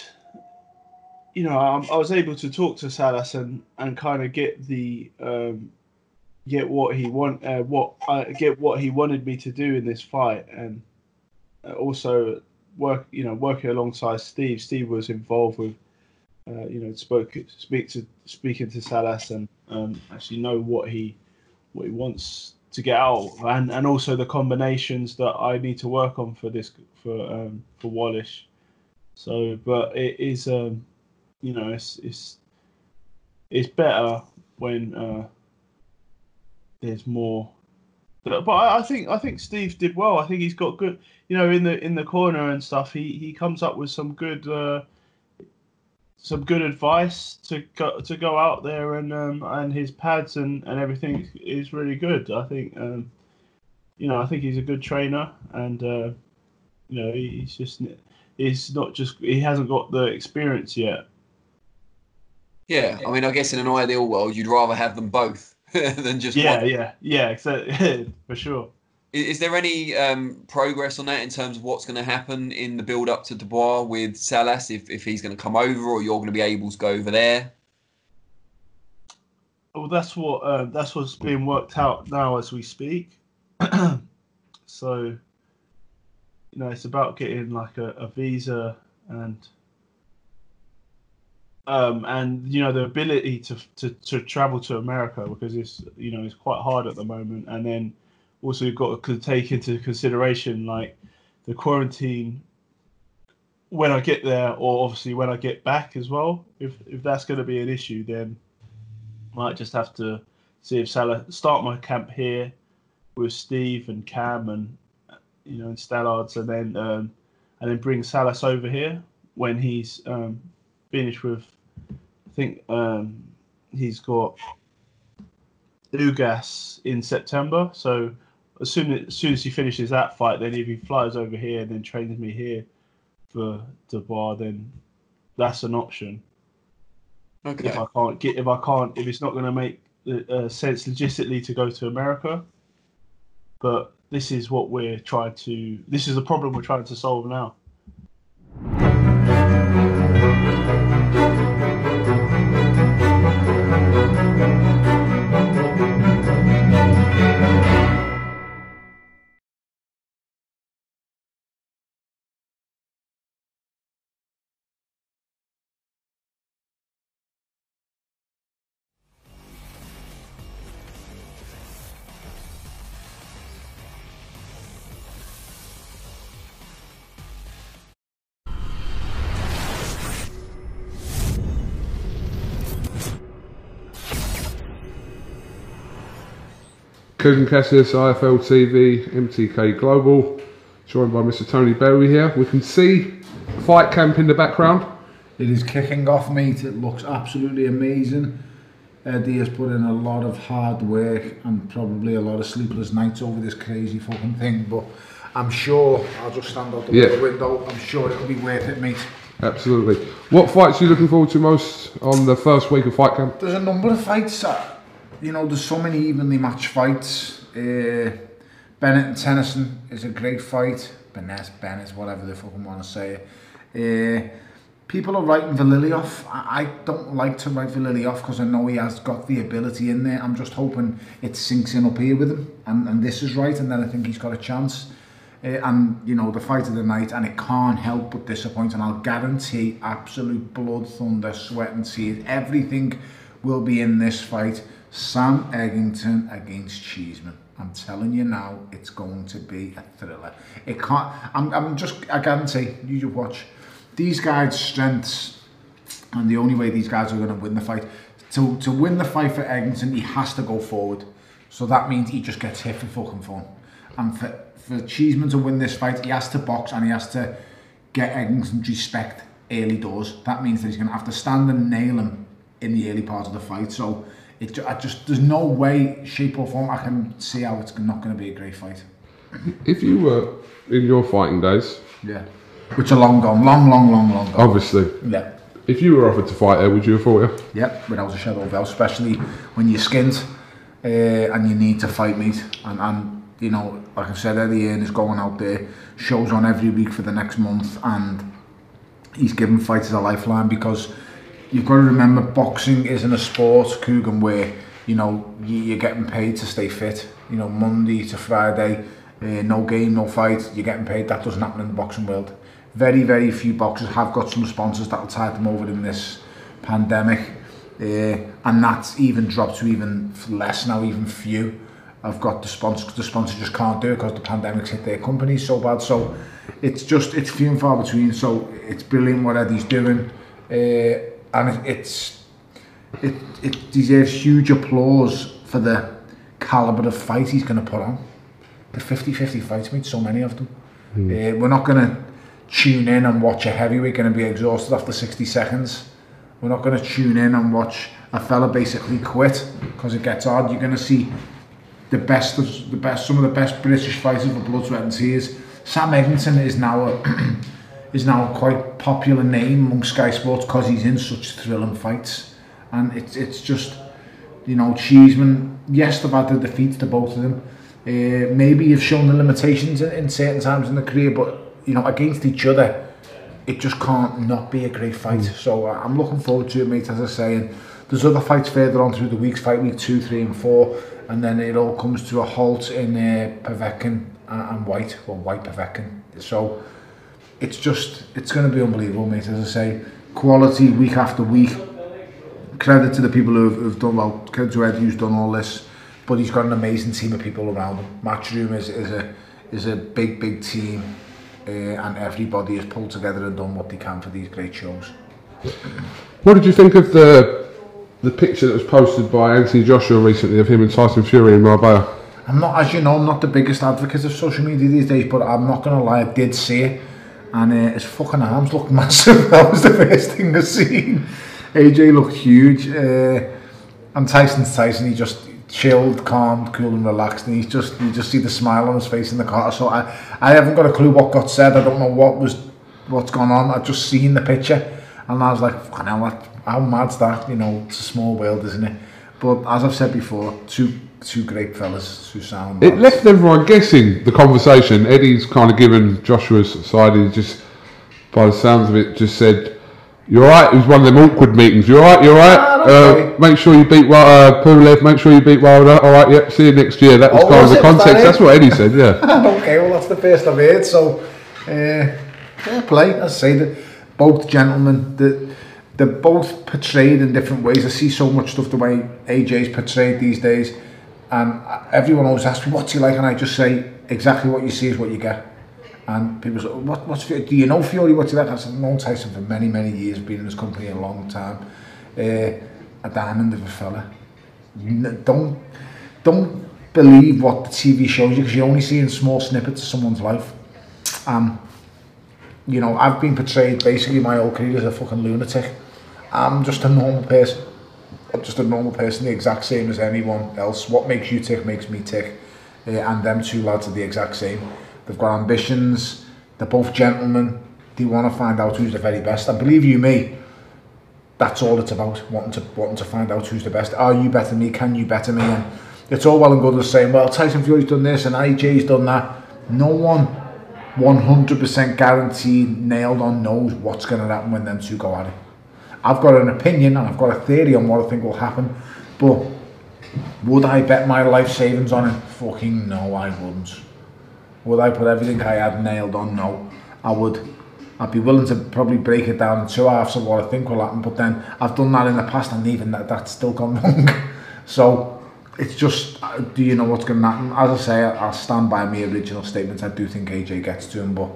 you know, I, I was able to talk to Salas and, and kind of get the um, get what he want, uh, what uh, get what he wanted me to do in this fight, and uh, also work, you know, working alongside Steve. Steve was involved with, uh, you know, spoke speak to speaking to Salas and um, actually know what he what he wants to get out, and and also the combinations that I need to work on for this for um, for Wallisch. So, but it is, um, you know, it's it's it's better when uh, there's more. But I I think I think Steve did well. I think he's got good, you know, in the in the corner and stuff. He he comes up with some good. Uh, some good advice to go to go out there and um, and his pads and, and everything is really good. I think um, you know I think he's a good trainer and uh, you know he's just he's not just he hasn't got the experience yet. Yeah, I mean, I guess in an ideal world, you'd rather have them both <laughs> than just yeah, one. yeah, yeah, exactly <laughs> for sure. I- Is there any um, progress on that in terms of what's going to happen in the build up to Dubois with Salas, if, if he's going to come over or you're going to be able to go over there? Well, that's what uh, that's what's being worked out now as we speak. <clears throat> so, you know, it's about getting like a, a visa and um, and you know the ability to, to to travel to America because it's you know it's quite hard at the moment. And then also you've got to take into consideration like the quarantine when I get there, or obviously when I get back as well. If if that's going to be an issue, then I might just have to see if Salah start my camp here with Steve and Cam and you know and Stallards, and then um, and then bring Salas over here when he's um, finished with. I think um, he's got Ugas in September, so as soon as, as soon as he finishes that fight, then if he flies over here and then trains me here for Dubois, then that's an option Okay. if I can't get if I can't if it's not going to make uh, sense logistically to go to America. But this is what we're trying to. This is the problem we're trying to solve now. Kugan Cassius, IFL TV, MTK Global, joined by Mr. Tony Bellew here. We can see fight camp in the background. It is kicking off, mate. It looks absolutely amazing. Eddie has put in a lot of hard work and probably a lot of sleepless nights over this crazy fucking thing. But I'm sure I'll just stand out the Yeah. window. I'm sure it'll be worth it, mate. Absolutely. What fights are you looking forward to most on the first week of fight camp? There's a number of fights. Uh, you know, there's so many evenly matched fights. Uh, Bennett and Tennyson is a great fight. Benes, Bennett, whatever they fucking want to say. Uh, people are writing Vallily off. I, I don't like to write Vallily off because I know he has got the ability in there. I'm just hoping it sinks in up here with him and, and this is right and then I think he's got a chance. Uh, and you know the fight of the night and it can't help but disappoint and I'll guarantee absolute blood thunder sweat and tears everything will be in this fight Sam Eggington against Cheeseman. I'm telling you now it's going to be a thriller. It can't I'm, I'm just I guarantee you just watch. These guys strengths and the only way these guys are going to win the fight to, to win the fight for Eggington he has to go forward. So that means he just gets hit for fucking fun. And for, for Cheeseman to win this fight, he has to box and he has to get Eggington's respect early doors. That means that he's going to have to stand and nail him in the early part of the fight. So it I just there's no way, shape or form I can see how it's not going to be a great fight. If you were in your fighting days, Yeah, which are long gone, long, long, long, long gone. obviously, Yeah. if you were offered to fight there, would you have fought her? Yep, without a shadow of doubt, especially when you're skinned uh, and you need to fight meat. And, and you know, like I said, Eddie Hearn is going out there, shows on every week for the next month, and he's giving fighters a lifeline because you've got to remember boxing isn't a sport, Kugan, where you know you- you're getting paid to stay fit. You know, Monday to Friday, uh, no game, no fight, you're getting paid. That doesn't happen in the boxing world. Very, very few boxers have got some sponsors that'll tide them over in this pandemic, uh, and that's even dropped to even less now, even few. I've got the sponsor, the sponsor just can't do it because the pandemic's hit their company so bad. So it's just it's few and far between. So it's brilliant what Eddie's doing, uh, and it, it's it it deserves huge applause for the caliber of fight he's going to put on. The 50-50 fights, made so many of them. Uh, we're not going to tune in and watch a heavyweight going to be exhausted after 60 seconds. We're not going to tune in and watch a fella basically quit because it gets hard. You're going to see the best of the best, some of the best British fighters for blood, sweat and tears. Sam Eggington is now a, <clears throat> is now a quite popular name among Sky Sports because he's in such thrilling fights, and it's it's just you know Cheeseman. Yes, they've had the defeats to both of them. Uh, maybe you've shown the limitations in, in certain times in the career, but you know against each other, it just can't not be a great fight. So uh, I'm looking forward to it, mate. As I say, and there's other fights further on through the weeks, fight week two, three, and four, and then it all comes to a halt in uh, Povetkin and, and Whyte, or Whyte Povetkin. So it's just it's going to be unbelievable, mate. As I say, quality week after week. Credit to the people who've, who've done well. Credit to Ed who's done all this, but he's got an amazing team of people around him. Matchroom is is a is a big big team, uh, and everybody has pulled together and done what they can for these great shows. What did you think of the the picture that was posted by Anthony Joshua recently of him and Tyson Fury in Marbella? I'm not, as you know, I'm not the biggest advocate of social media these days, but I'm not gonna lie, I did see it, and uh, his fucking arms looked massive. <laughs> that was the first thing I seen. AJ looked huge, uh, and Tyson's Tyson. He just chilled, calm, cool, and relaxed, and he's just you just see the smile on his face in the car. So I, I haven't got a clue what got said. I don't know what was what's gone on. I've just seen the picture, and I was like, fucking hell, how mad's that? You know, it's a small world, isn't it? But as I've said before, two two great fellas, two sound. It left everyone guessing the conversation. Eddie's kind of given Joshua's side. He just, by the sounds of it, just said, "You're right." It was one of them awkward meetings. You're right. You're right. Uh, make sure you beat uh, Pulev. Make sure you beat Wilder. All right. Yep. See you next year. That was Oh, kind of the? Was that context. That's what Eddie said. Yeah. <laughs> okay, well that's the first I've heard. So, uh, fair play. I say that both gentlemen, that they're both portrayed in different ways. I see so much stuff the way AJ's portrayed these days, And everyone always asks me, what's he like? And I just say, exactly what you see is what you get. And people say, what, what's Fury? Do you know Fury? What's he like? I said, known Tyson for many, many years, been in this company a long time. Uh, a diamond of a fella. Don't, don't believe what the TV shows you because you're only seeing small snippets of someone's life. Um, you know, I've been portrayed basically my whole career as a fucking lunatic. I'm just a normal person. Just a normal person, the exact same as anyone else. What makes you tick makes me tick. Uh, and them two lads are the exact same. They've got ambitions. They're both gentlemen. They want to find out who's the very best. And believe you me, that's all it's about. Wanting to wanting to find out who's the best. Are you better than me? Can you better me? And it's all well and good as saying, well, Tyson Fury's done this and AJ's done that. No one 100% guaranteed, nailed on knows what's going to happen when them two go at it. I've got an opinion and I've got a theory on what I think will happen, but would I bet my life savings on it? Fucking no, I wouldn't. Would I put everything I had nailed on? No, I would. I'd be willing to probably break it down in two halves of what I think will happen, but then I've done that in the past and even that, that's still gone <laughs> wrong. so it's just, uh, do you know what's going to happen? As I say, I'll stand by my original statements. I do think AJ gets to him, but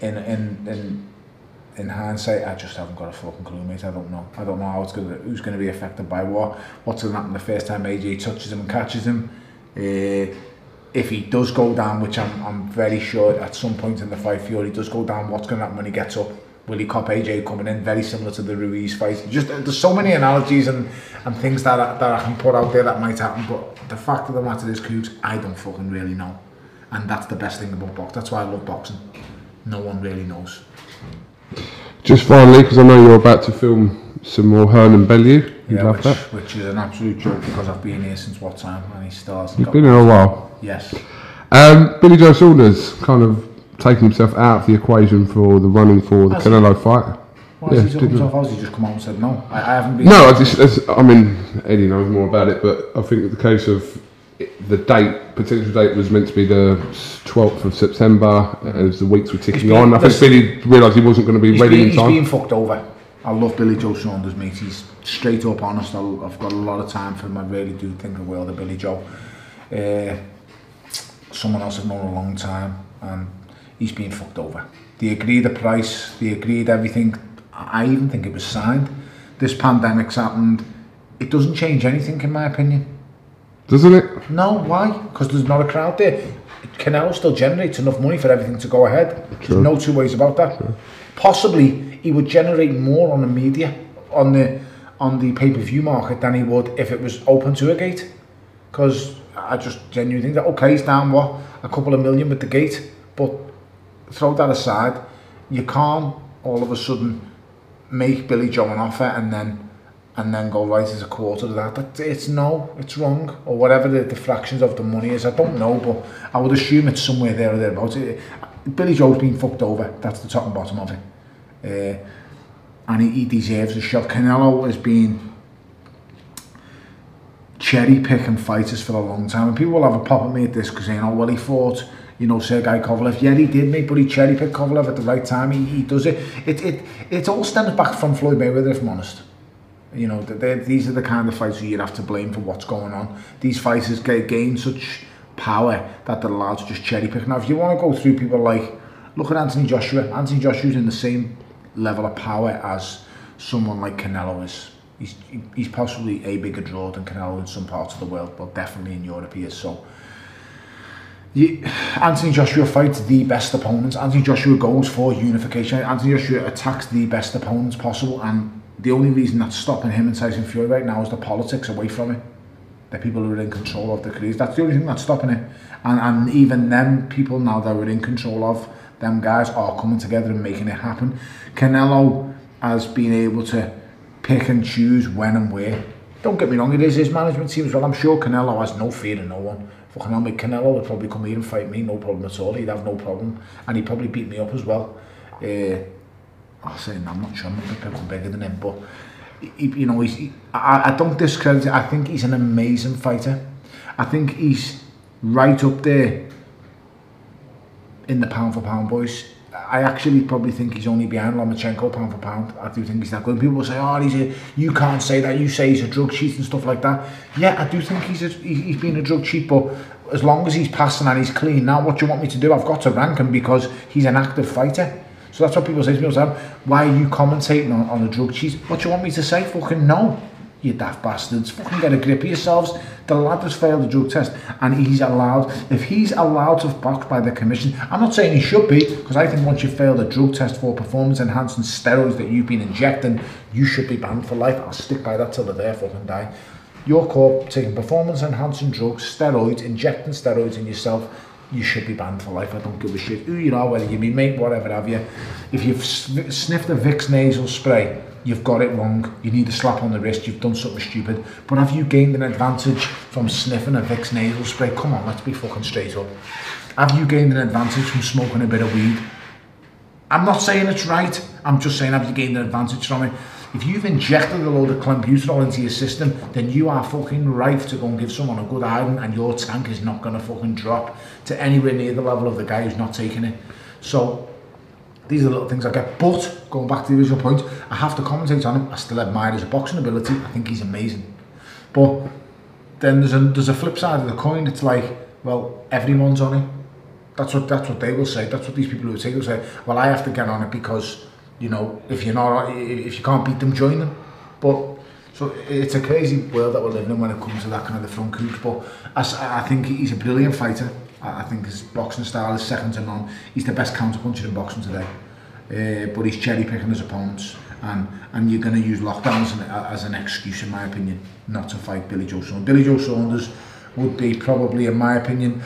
in in in in hindsight, I just haven't got a fucking clue, mate. I don't know. I don't know how it's gonna, who's going to be affected by what. What's going to happen the first time AJ touches him and catches him. Uh, if he does go down, which I'm, I'm very sure at some point in the fight, Fury does go down, what's going to happen when he gets up? Will he cop AJ coming in? Very similar to the Ruiz fight. Just There's so many analogies and, and things that I, that I can put out there that might happen, but the fact of the matter is, Coogs, I don't fucking really know. And that's the best thing about boxing. That's why I love boxing. No one really knows. Just finally, because I know you're about to film some more Hearn and Bellew. You'd yeah, love which, that. which is an absolute joke because I've been here since what time? And he still hasn't You've been here a while. Yes. Um, Billy Joe Saunders kind of taking himself out of the equation for the running for the Has he? Canelo fight. Why has he took didn't- himself out? Has he just come out and said no? I, I haven't been. No, I just, I mean, Eddie knows more about it, but I think the case of it- the date, potential date was meant to be the 12th of September, as the weeks were ticking been- on. I think Billy realised he wasn't going to be ready been, in he's time. being fucked over. I love Billy Joe Saunders, mate. He's straight up honest. I, I've got a lot of time for him. I really do think the world of Billy Joe. Uh, someone else I've known a long time, and he's been fucked over. They agreed the price. They agreed everything. I even think it was signed. This pandemic's happened. It doesn't change anything, in my opinion. Doesn't it? No, why? Because there's not a crowd there. Canelo still generates enough money for everything to go ahead. There's no two ways about that. Possibly he would generate more on the media, on the on the pay per view market than he would if it was open to a gate. Because I just genuinely think that okay, he's down what a couple of million with the gate, but throw that aside, you can't all of a sudden make Billy Joe an offer and then and then go right as a quarter of that. that it's no, it's wrong, or whatever the, the fractions of the money is. I don't know, but I would assume it's somewhere there or thereabouts. Billy Joe's been fucked over. That's the top and bottom of it. Uh, and he, he deserves a shot. Canelo has been cherry picking fighters for a long time. And people will have a pop at me at this because saying, oh, well, he fought, you know, Sergei Kovalev. Yeah, he did, mate, but he cherry picked Kovalev at the right time. He, he does it. It, it. it all stems back from Floyd Mayweather, if I'm honest. You know, these are the kind of fights you'd have to blame for what's going on. These fighters gain such power that allowed to just cherry pick. Now, if you want to go through people like, look at Anthony Joshua. Anthony Joshua's in the same level of power as someone like Canelo is. He's, he's possibly a bigger draw than Canelo in some parts of the world, but definitely in Europe he is. So, you, Anthony Joshua fights the best opponents. Anthony Joshua goes for unification. Anthony Joshua attacks the best opponents possible, and the only reason that's stopping him and Tyson Fury right now is the politics away from it. The people who are in control of the careers. That's the only thing that's stopping it. And and even them people now that are in control of them guys are coming together and making it happen. Canelo has been able to pick and choose when and where. Don't get me wrong, it is his management team as well. I'm sure Canelo has no fear in no one. Fucking hell, Canelo would probably come here and fight me, no problem at all. He'd have no problem. And he'd probably beat me up as well. Uh, I'll say, I'm not sure, I'm a bit bigger than him, but he, you know, he's, he, I, I don't discredit it. I think he's an amazing fighter. I think he's right up there in the pound for pound boys. I actually probably think he's only behind Lomachenko pound for pound. I do think he's that good. People say, "Oh, he's a," you can't say that. You say he's a drug cheat and stuff like that. Yeah, I do think he's a, he- he's been a drug cheat, but as long as he's passing and he's clean, now what do you want me to do? I've got to rank him because he's an active fighter. So that's what people say to me all the time. Why are you commentating on, on a drug cheat? What do you want me to say? Fucking no. you daft bastards. Fucking get a grip of yourselves. The lad has failed the drug test and he's allowed, if he's allowed to box by the commission, I'm not saying he should be, because I think once you fail a drug test for performance enhancing steroids that you've been injecting, you should be banned for life. I'll stick by that till the day I fucking die. Your corp taking performance enhancing drugs, steroids, injecting steroids in yourself, you should be banned for life. I don't give a shit who you are, whether you be mate, whatever have you. If you've sniffed a Vicks nasal spray, you've got it wrong. You need a slap on the wrist. You've done something stupid. But have you gained an advantage from sniffing a Vicks nasal spray? Come on, let's be fucking straight up. Have you gained an advantage from smoking a bit of weed? I'm not saying it's right. I'm just saying have you gained an advantage from it? If you've injected a load of clenbuterol into your system, then you are fucking rife to go and give someone a good iron and your tank is not going to fucking drop to anywhere near the level of the guy who's not taking it. So these are little things I get. But going back to the original point, I have to commentate on him. I still admire his boxing ability. I think he's amazing. But then there's a there's a flip side of the coin. It's like, well, everyone's on it. That's what that's what they will say. That's what these people who take will say. Well, I have to get on it because you know if you're not if you can't beat them, join them. But so it's a crazy world that we're living in when it comes to that kind of the front cooch. But I, I think he's a brilliant fighter. I, I think his boxing style is second to none. He's the best counterpuncher in boxing today. Uh, but he's cherry picking his opponents and and you're going to use lockdowns as an, as an excuse in my opinion not to fight Billy Joe Saunders. Billy Joe Saunders would be probably in my opinion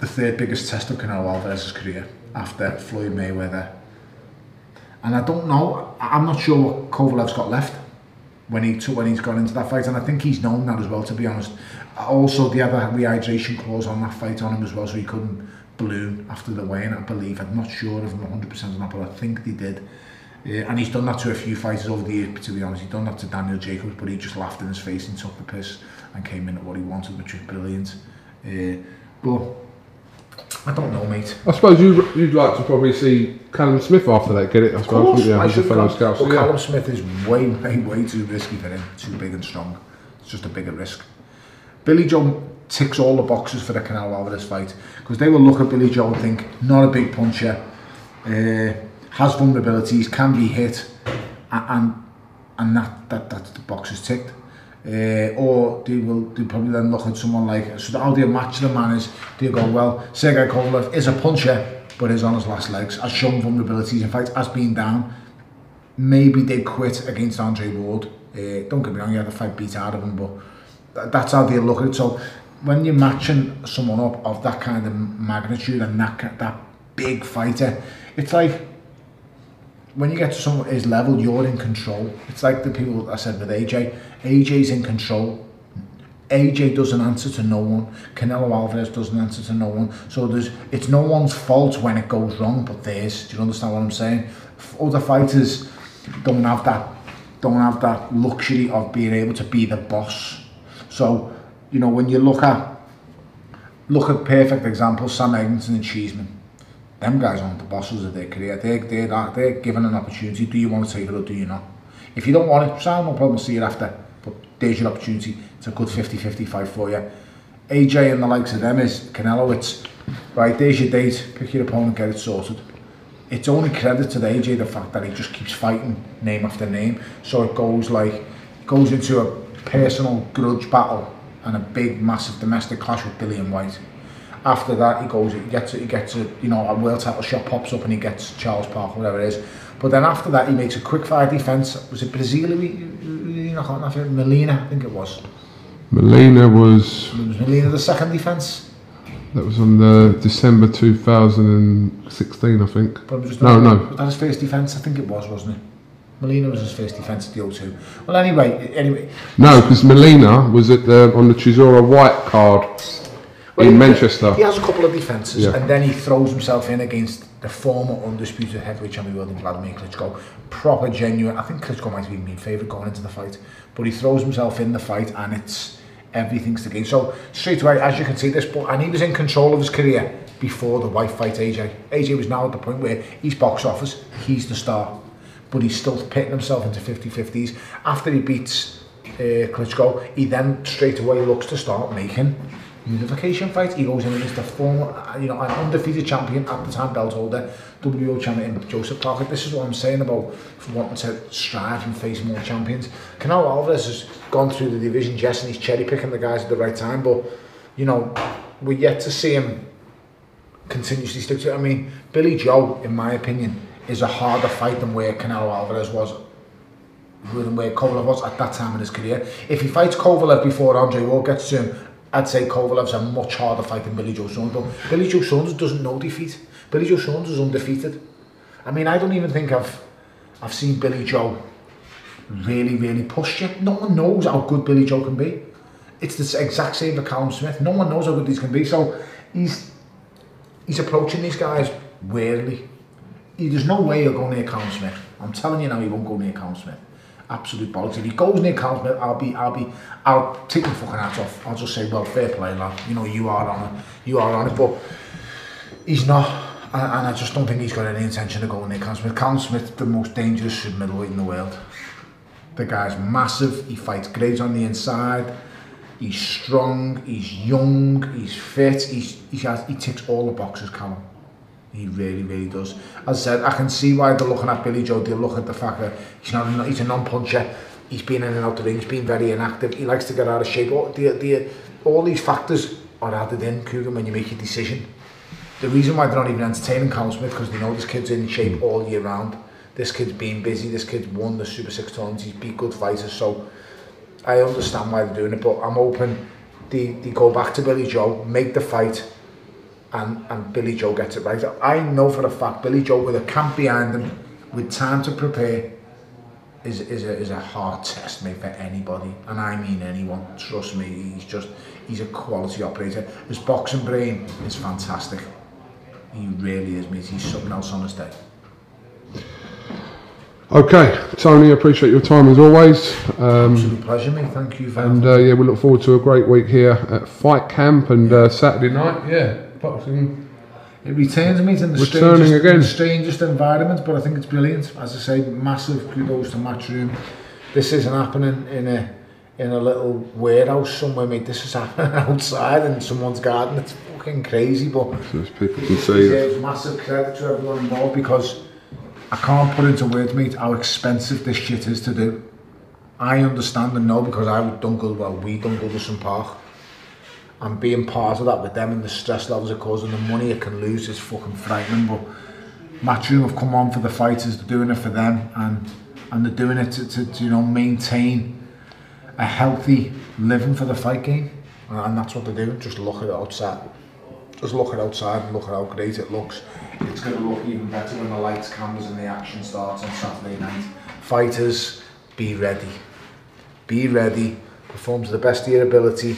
the third biggest test of Canelo Alvarez's career after Floyd Mayweather And I don't know, I'm not sure what Kovalev's got left when he took, when he's gone into that fight, and I think he's known that as well. To be honest, also the other rehydration clause on that fight on him as well, so he couldn't balloon after the weigh-in. I believe I'm not sure if I'm 100% on that, but I think they did. Uh, and he's done that to a few fighters over the years, to be honest. He's done that to Daniel Jacobs, but he just laughed in his face and took the piss and came in at what he wanted, which was brilliant. Uh, but I don't know, mate. I suppose you, you'd like to probably see Callum Smith after that, get it, I suppose, course, yeah, I as a fellow Callum, scout. Well, So, yeah. Callum Smith is way, way, way too risky for him. Too big and strong. It's just a bigger risk. Billy Joe ticks all the boxes for the Canelo Alvarez fight because they will look at Billy Joe and think not a big puncher, uh, has vulnerabilities, can be hit, a- and and that that that's the boxes ticked. Uh, or they will they probably then look at someone like so how they match the man is they go well Sergey Kovalev is a puncher but is on his last legs has shown vulnerabilities in fact has been down. Maybe they quit against Andre Ward. Uh, don't get me wrong he had a fight beat out of him but th that's how they look at it. So when you're matching someone up of that kind of magnitude and that that big fighter it's like when you get to someone his level, you're in control. It's like the people I said with AJ. AJ's in control. AJ doesn't answer to no one. Canelo Alvarez doesn't answer to no one. So there's it's no one's fault when it goes wrong, but theirs. Do you understand what I'm saying? Other fighters don't have that don't have that luxury of being able to be the boss. So, you know, when you look at look at perfect examples, Sam Eggington and Cheeseman them guys aren't the bosses of their career. They're, they're, they're given an opportunity. Do you want to take it or do you not? If you don't want it, sound no problem, see you after. But there's your opportunity. It's a good 50-50 fight for you. AJ and the likes of them is Canelo, it's, right, there's your date, pick your opponent, get it sorted. It's only credit to the AJ the fact that he just keeps fighting name after name. So it goes like, goes into a personal grudge battle and a big, massive domestic clash with Billy and Whyte. After that, he goes, he gets, it he gets a, you know, a world title shot pops up and he gets Charles Park, whatever it is. But then after that, he makes a quick fire defense. Was it Brazil? You know, I can't remember. Molina, I think it was. Molina was was Molina the second defense. that was on the December 2016, I think. But it was just No, no. Was that his first defense? I think it was, wasn't it? Molina was his first defense at the O2. Well, anyway, anyway. No, because Molina was at the on the Chisora Whyte card Well, in he- Manchester. He has a couple of defences, Yeah. and then he throws himself in against the former undisputed heavyweight champion world in Vladimir Klitschko. Proper, genuine. I think Klitschko might have been my favourite going into the fight, but he throws himself in the fight, and it's everything's to gain. So straight away, as you can see, this, but and he was in control of his career before the Whyte fight. AJ, AJ was now at the point where he's box office, he's the star, but he's still pitting himself into 50-50s. After he beats uh, Klitschko, he then straight away looks to start making unification fight. He goes in against the former, uh, you know, an undefeated champion at the time belt holder, WBO champion Joseph Parker. This is what I'm saying about wanting to strive and face more champions. Canelo Alvarez has gone through the division, yes, and he's cherry picking the guys at the right time, but you know, we're yet to see him continuously stick to it. I mean, Billy Joe, in my opinion, is a harder fight than where Canelo Alvarez was than where Kovalev was at that time in his career. If he fights Kovalev before Andre Ward gets to him, I'd say Kovalev's a much harder fight than Billy Joe Saunders. But Billy Joe Saunders doesn't know defeat. Billy Joe Saunders is undefeated. I mean, I don't even think I've I've seen Billy Joe really, really push you. No one knows how good Billy Joe can be. It's the exact same for Callum Smith. No one knows how good these can be. So he's he's approaching these guys warily. He, there's no way he'll go near Callum Smith. I'm telling you now, he won't go near Callum Smith. absolute bollocks. If he goes near Carlsberg, I'll be, I'll be, I'll take my fucking hat off. I'll just say, well, fair play, lad. You know, you are on it. You are on it. But he's not. And, and I just don't think he's got any intention of going near Callum Smith. Callum Smith, the most dangerous middleweight in the world. The guy's massive. He fights great on the inside. He's strong. He's young. He's fit. He's, he, has, he ticks all the boxes, Callum. He really, really does. As I said, I can see why they're looking at Billy Joe. They look at the fact that he's not he's a non-puncher. He's been in and out of the ring. He's been very inactive. He likes to get out of shape. All, the, the, all these factors are added in, Kugan, when you make your decision. The reason why they're not even entertaining Callum Smith because they know this kid's in shape mm. all year round. This kid's been busy. This kid's won the Super Six tournaments. He's beat good fighters. So I understand why they're doing it, but I'm hoping they, they go back to Billy Joe, make the fight, and, and Billy Joe gets it right. I know for a fact Billy Joe with a camp behind him, with time to prepare, is, is, a, is a hard test mate for anybody. And I mean anyone, trust me, he's just, he's a quality operator. His boxing brain is fantastic. He really is, mate. He's something else on his day. Okay, Tony, appreciate your time as always. Um, Absolute pleasure, mate. Thank you. And uh, yeah, we look forward to a great week here at Fight Camp and uh, Saturday night. Yeah, boxing. It returns me to the strangest, again. the strangest environment, but I think it's brilliant. As I say, massive kudos to Matchroom. This isn't happening in a in a little warehouse somewhere, mate. This is happening <laughs> outside in someone's garden. It's fucking crazy, but as people can see. massive credit to everyone involved because I can't put into words, mate, how expensive this shit is to do. I understand and know because I good, well, we done Goodison Park. And being part of that with them and the stress levels it causes and the money it can lose is fucking frightening. But Matchroom have come on for the fighters, they're doing it for them and and they're doing it to, to, to you know maintain a healthy living for the fight game. And, and that's what they're doing, just look at it outside. Just look at outside and look at how great it looks. It's going to look even better when the lights, cameras and the action starts on Saturday night. Fighters, be ready. Be ready, perform to the best of your ability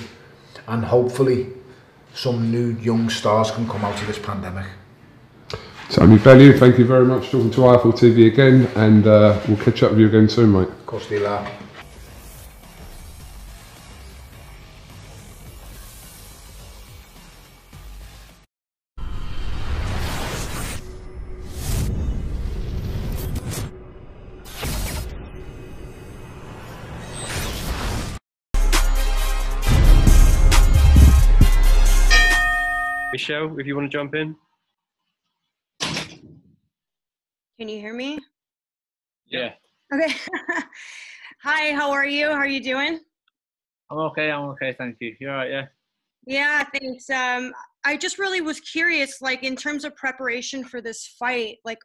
and hopefully some new young stars can come out of this pandemic. Tony Bellew, thank you very much for talking to IFL TV again, and uh, we'll catch up with you again soon, mate. Of course they are. Michelle, if you want to jump in. Can you hear me? Yeah. Okay. <laughs> Hi, how are you? How are you doing? I'm okay. I'm okay. Thank you. You're all right. Yeah. Yeah, thanks. Um, I just really was curious, like in terms of preparation for this fight, like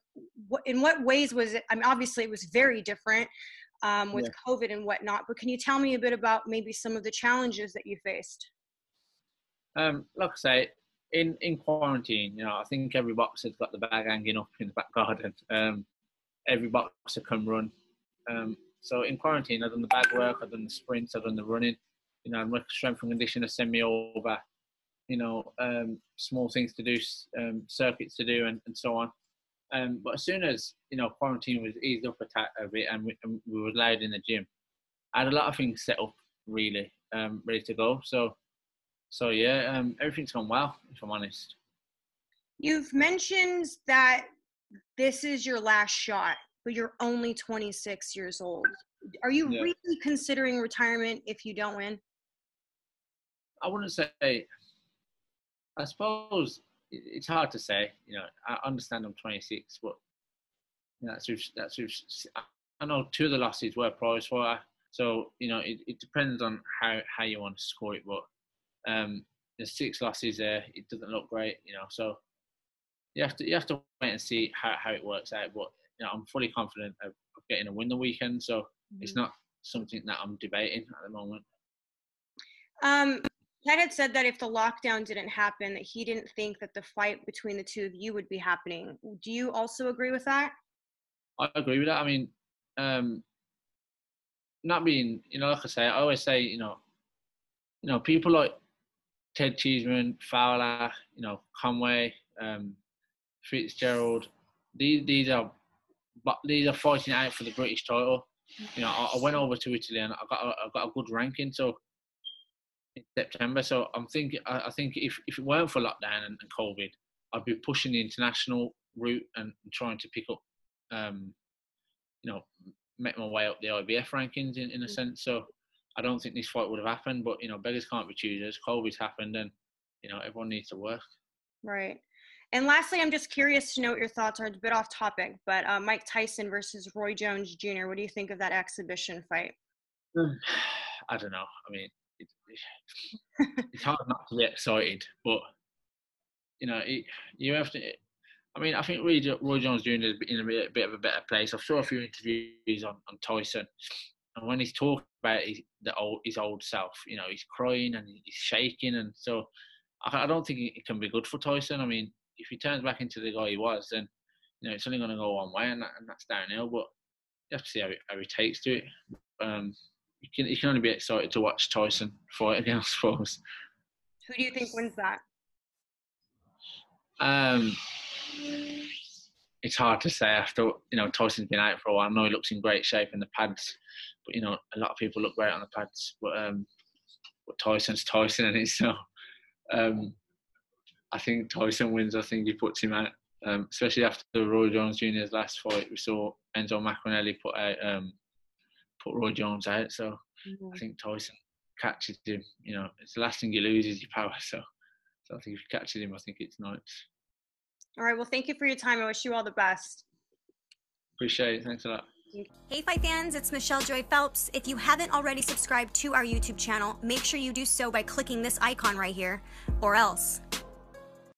what, in what ways was it? I mean, obviously it was very different um, with Yeah. COVID and whatnot, but can you tell me a bit about maybe some of the challenges that you faced? Um, like I say, in in quarantine, you know, I think every boxer's got the bag hanging up in the back garden. Um, every boxer can run. Um, so in quarantine, I've done the bag work, I've done the sprints, I've done the running. You know, my strength and conditioner send me over. You know, um, small things to do, um, circuits to do, and, and so on. Um, but as soon as you know quarantine was eased up a, bit, and we, and we were allowed in the gym, I had a lot of things set up really um, ready to go. So, so yeah, um, everything's gone well. If I'm honest. You've mentioned that this is your last shot, but you're only 26 years old. Are you Yeah. really considering retirement if you don't win? I wouldn't say. I suppose it's hard to say. You know, I understand I'm 26, but you know, that's that's I know two of the losses were prize fighter, so you know it, it depends on how how you want to score it. But um, there's six losses there. It doesn't look great, you know. So you have to you have to wait and see how, how it works out. But you know, I'm fully confident of, of getting a win the weekend. So it's not something that I'm debating at the moment. Um, Ted had said that if the lockdown didn't happen, that he didn't think that the fight between the two of you would be happening. Do you also agree with that? I agree with that. I mean, um, not being, you know, like I say, I always say, you know, you know, people like Ted Cheeseman, Fowler, you know, Conway, um, Fitzgerald, these these are, but these are fighting out for the British title. You know, I, I went over to Italy and I got a, I got a good ranking. So in September. So I'm thinking, I, I think if if it weren't for lockdown and, and COVID, I'd be pushing the international route and, and trying to pick up um, you know, make my way up the IBF rankings in, in a sense. So I don't think this fight would have happened, but you know, beggars can't be choosers. COVID's happened, and you know, everyone needs to work. Right. And lastly, I'm just curious to know what your thoughts are. It's a bit off topic, but uh, Mike Tyson versus Roy Jones Jr. What do you think of that exhibition fight? I don't know. I mean, it, it, it's hard not to be excited, but you know, it, you have to. I mean, I think Roy, Roy Jones Jr. is in a bit, bit of a better place. I've saw a few interviews on, on Tyson, and when he's talking about his, the old, his old self, you know, he's crying and he's shaking, and so I, I don't think it can be good for Tyson. I mean, if he turns back into the guy he was, then you know it's only going to go one way, and, that, and that's downhill. But you have to see how he, how he takes to it. Um, you can you can only be excited to watch Tyson fight again, <laughs> I suppose. Who do you think wins that? Um, it's hard to say after you know Tyson's been out for a while. I know he looks in great shape in the pads, you know a lot of people look great on the pads. But um, but Tyson's Tyson, and it's <laughs> so. Um, I think Tyson wins. I think he puts him out, um, especially after Roy Jones Jr.'s last fight. We saw Enzo Maccarinelli put out um, put Roy Jones out. So I think Tyson catches him. You know, it's the last thing you lose is your power. <laughs> So, so I think if he catches him, I think it's nice. All right. Well, thank you for your time. I wish you all the best. Appreciate it. Thanks a lot. Hey Fight fans, it's Michelle Joy Phelps. If you haven't already subscribed to our YouTube channel, make sure you do so by clicking this icon right here, or else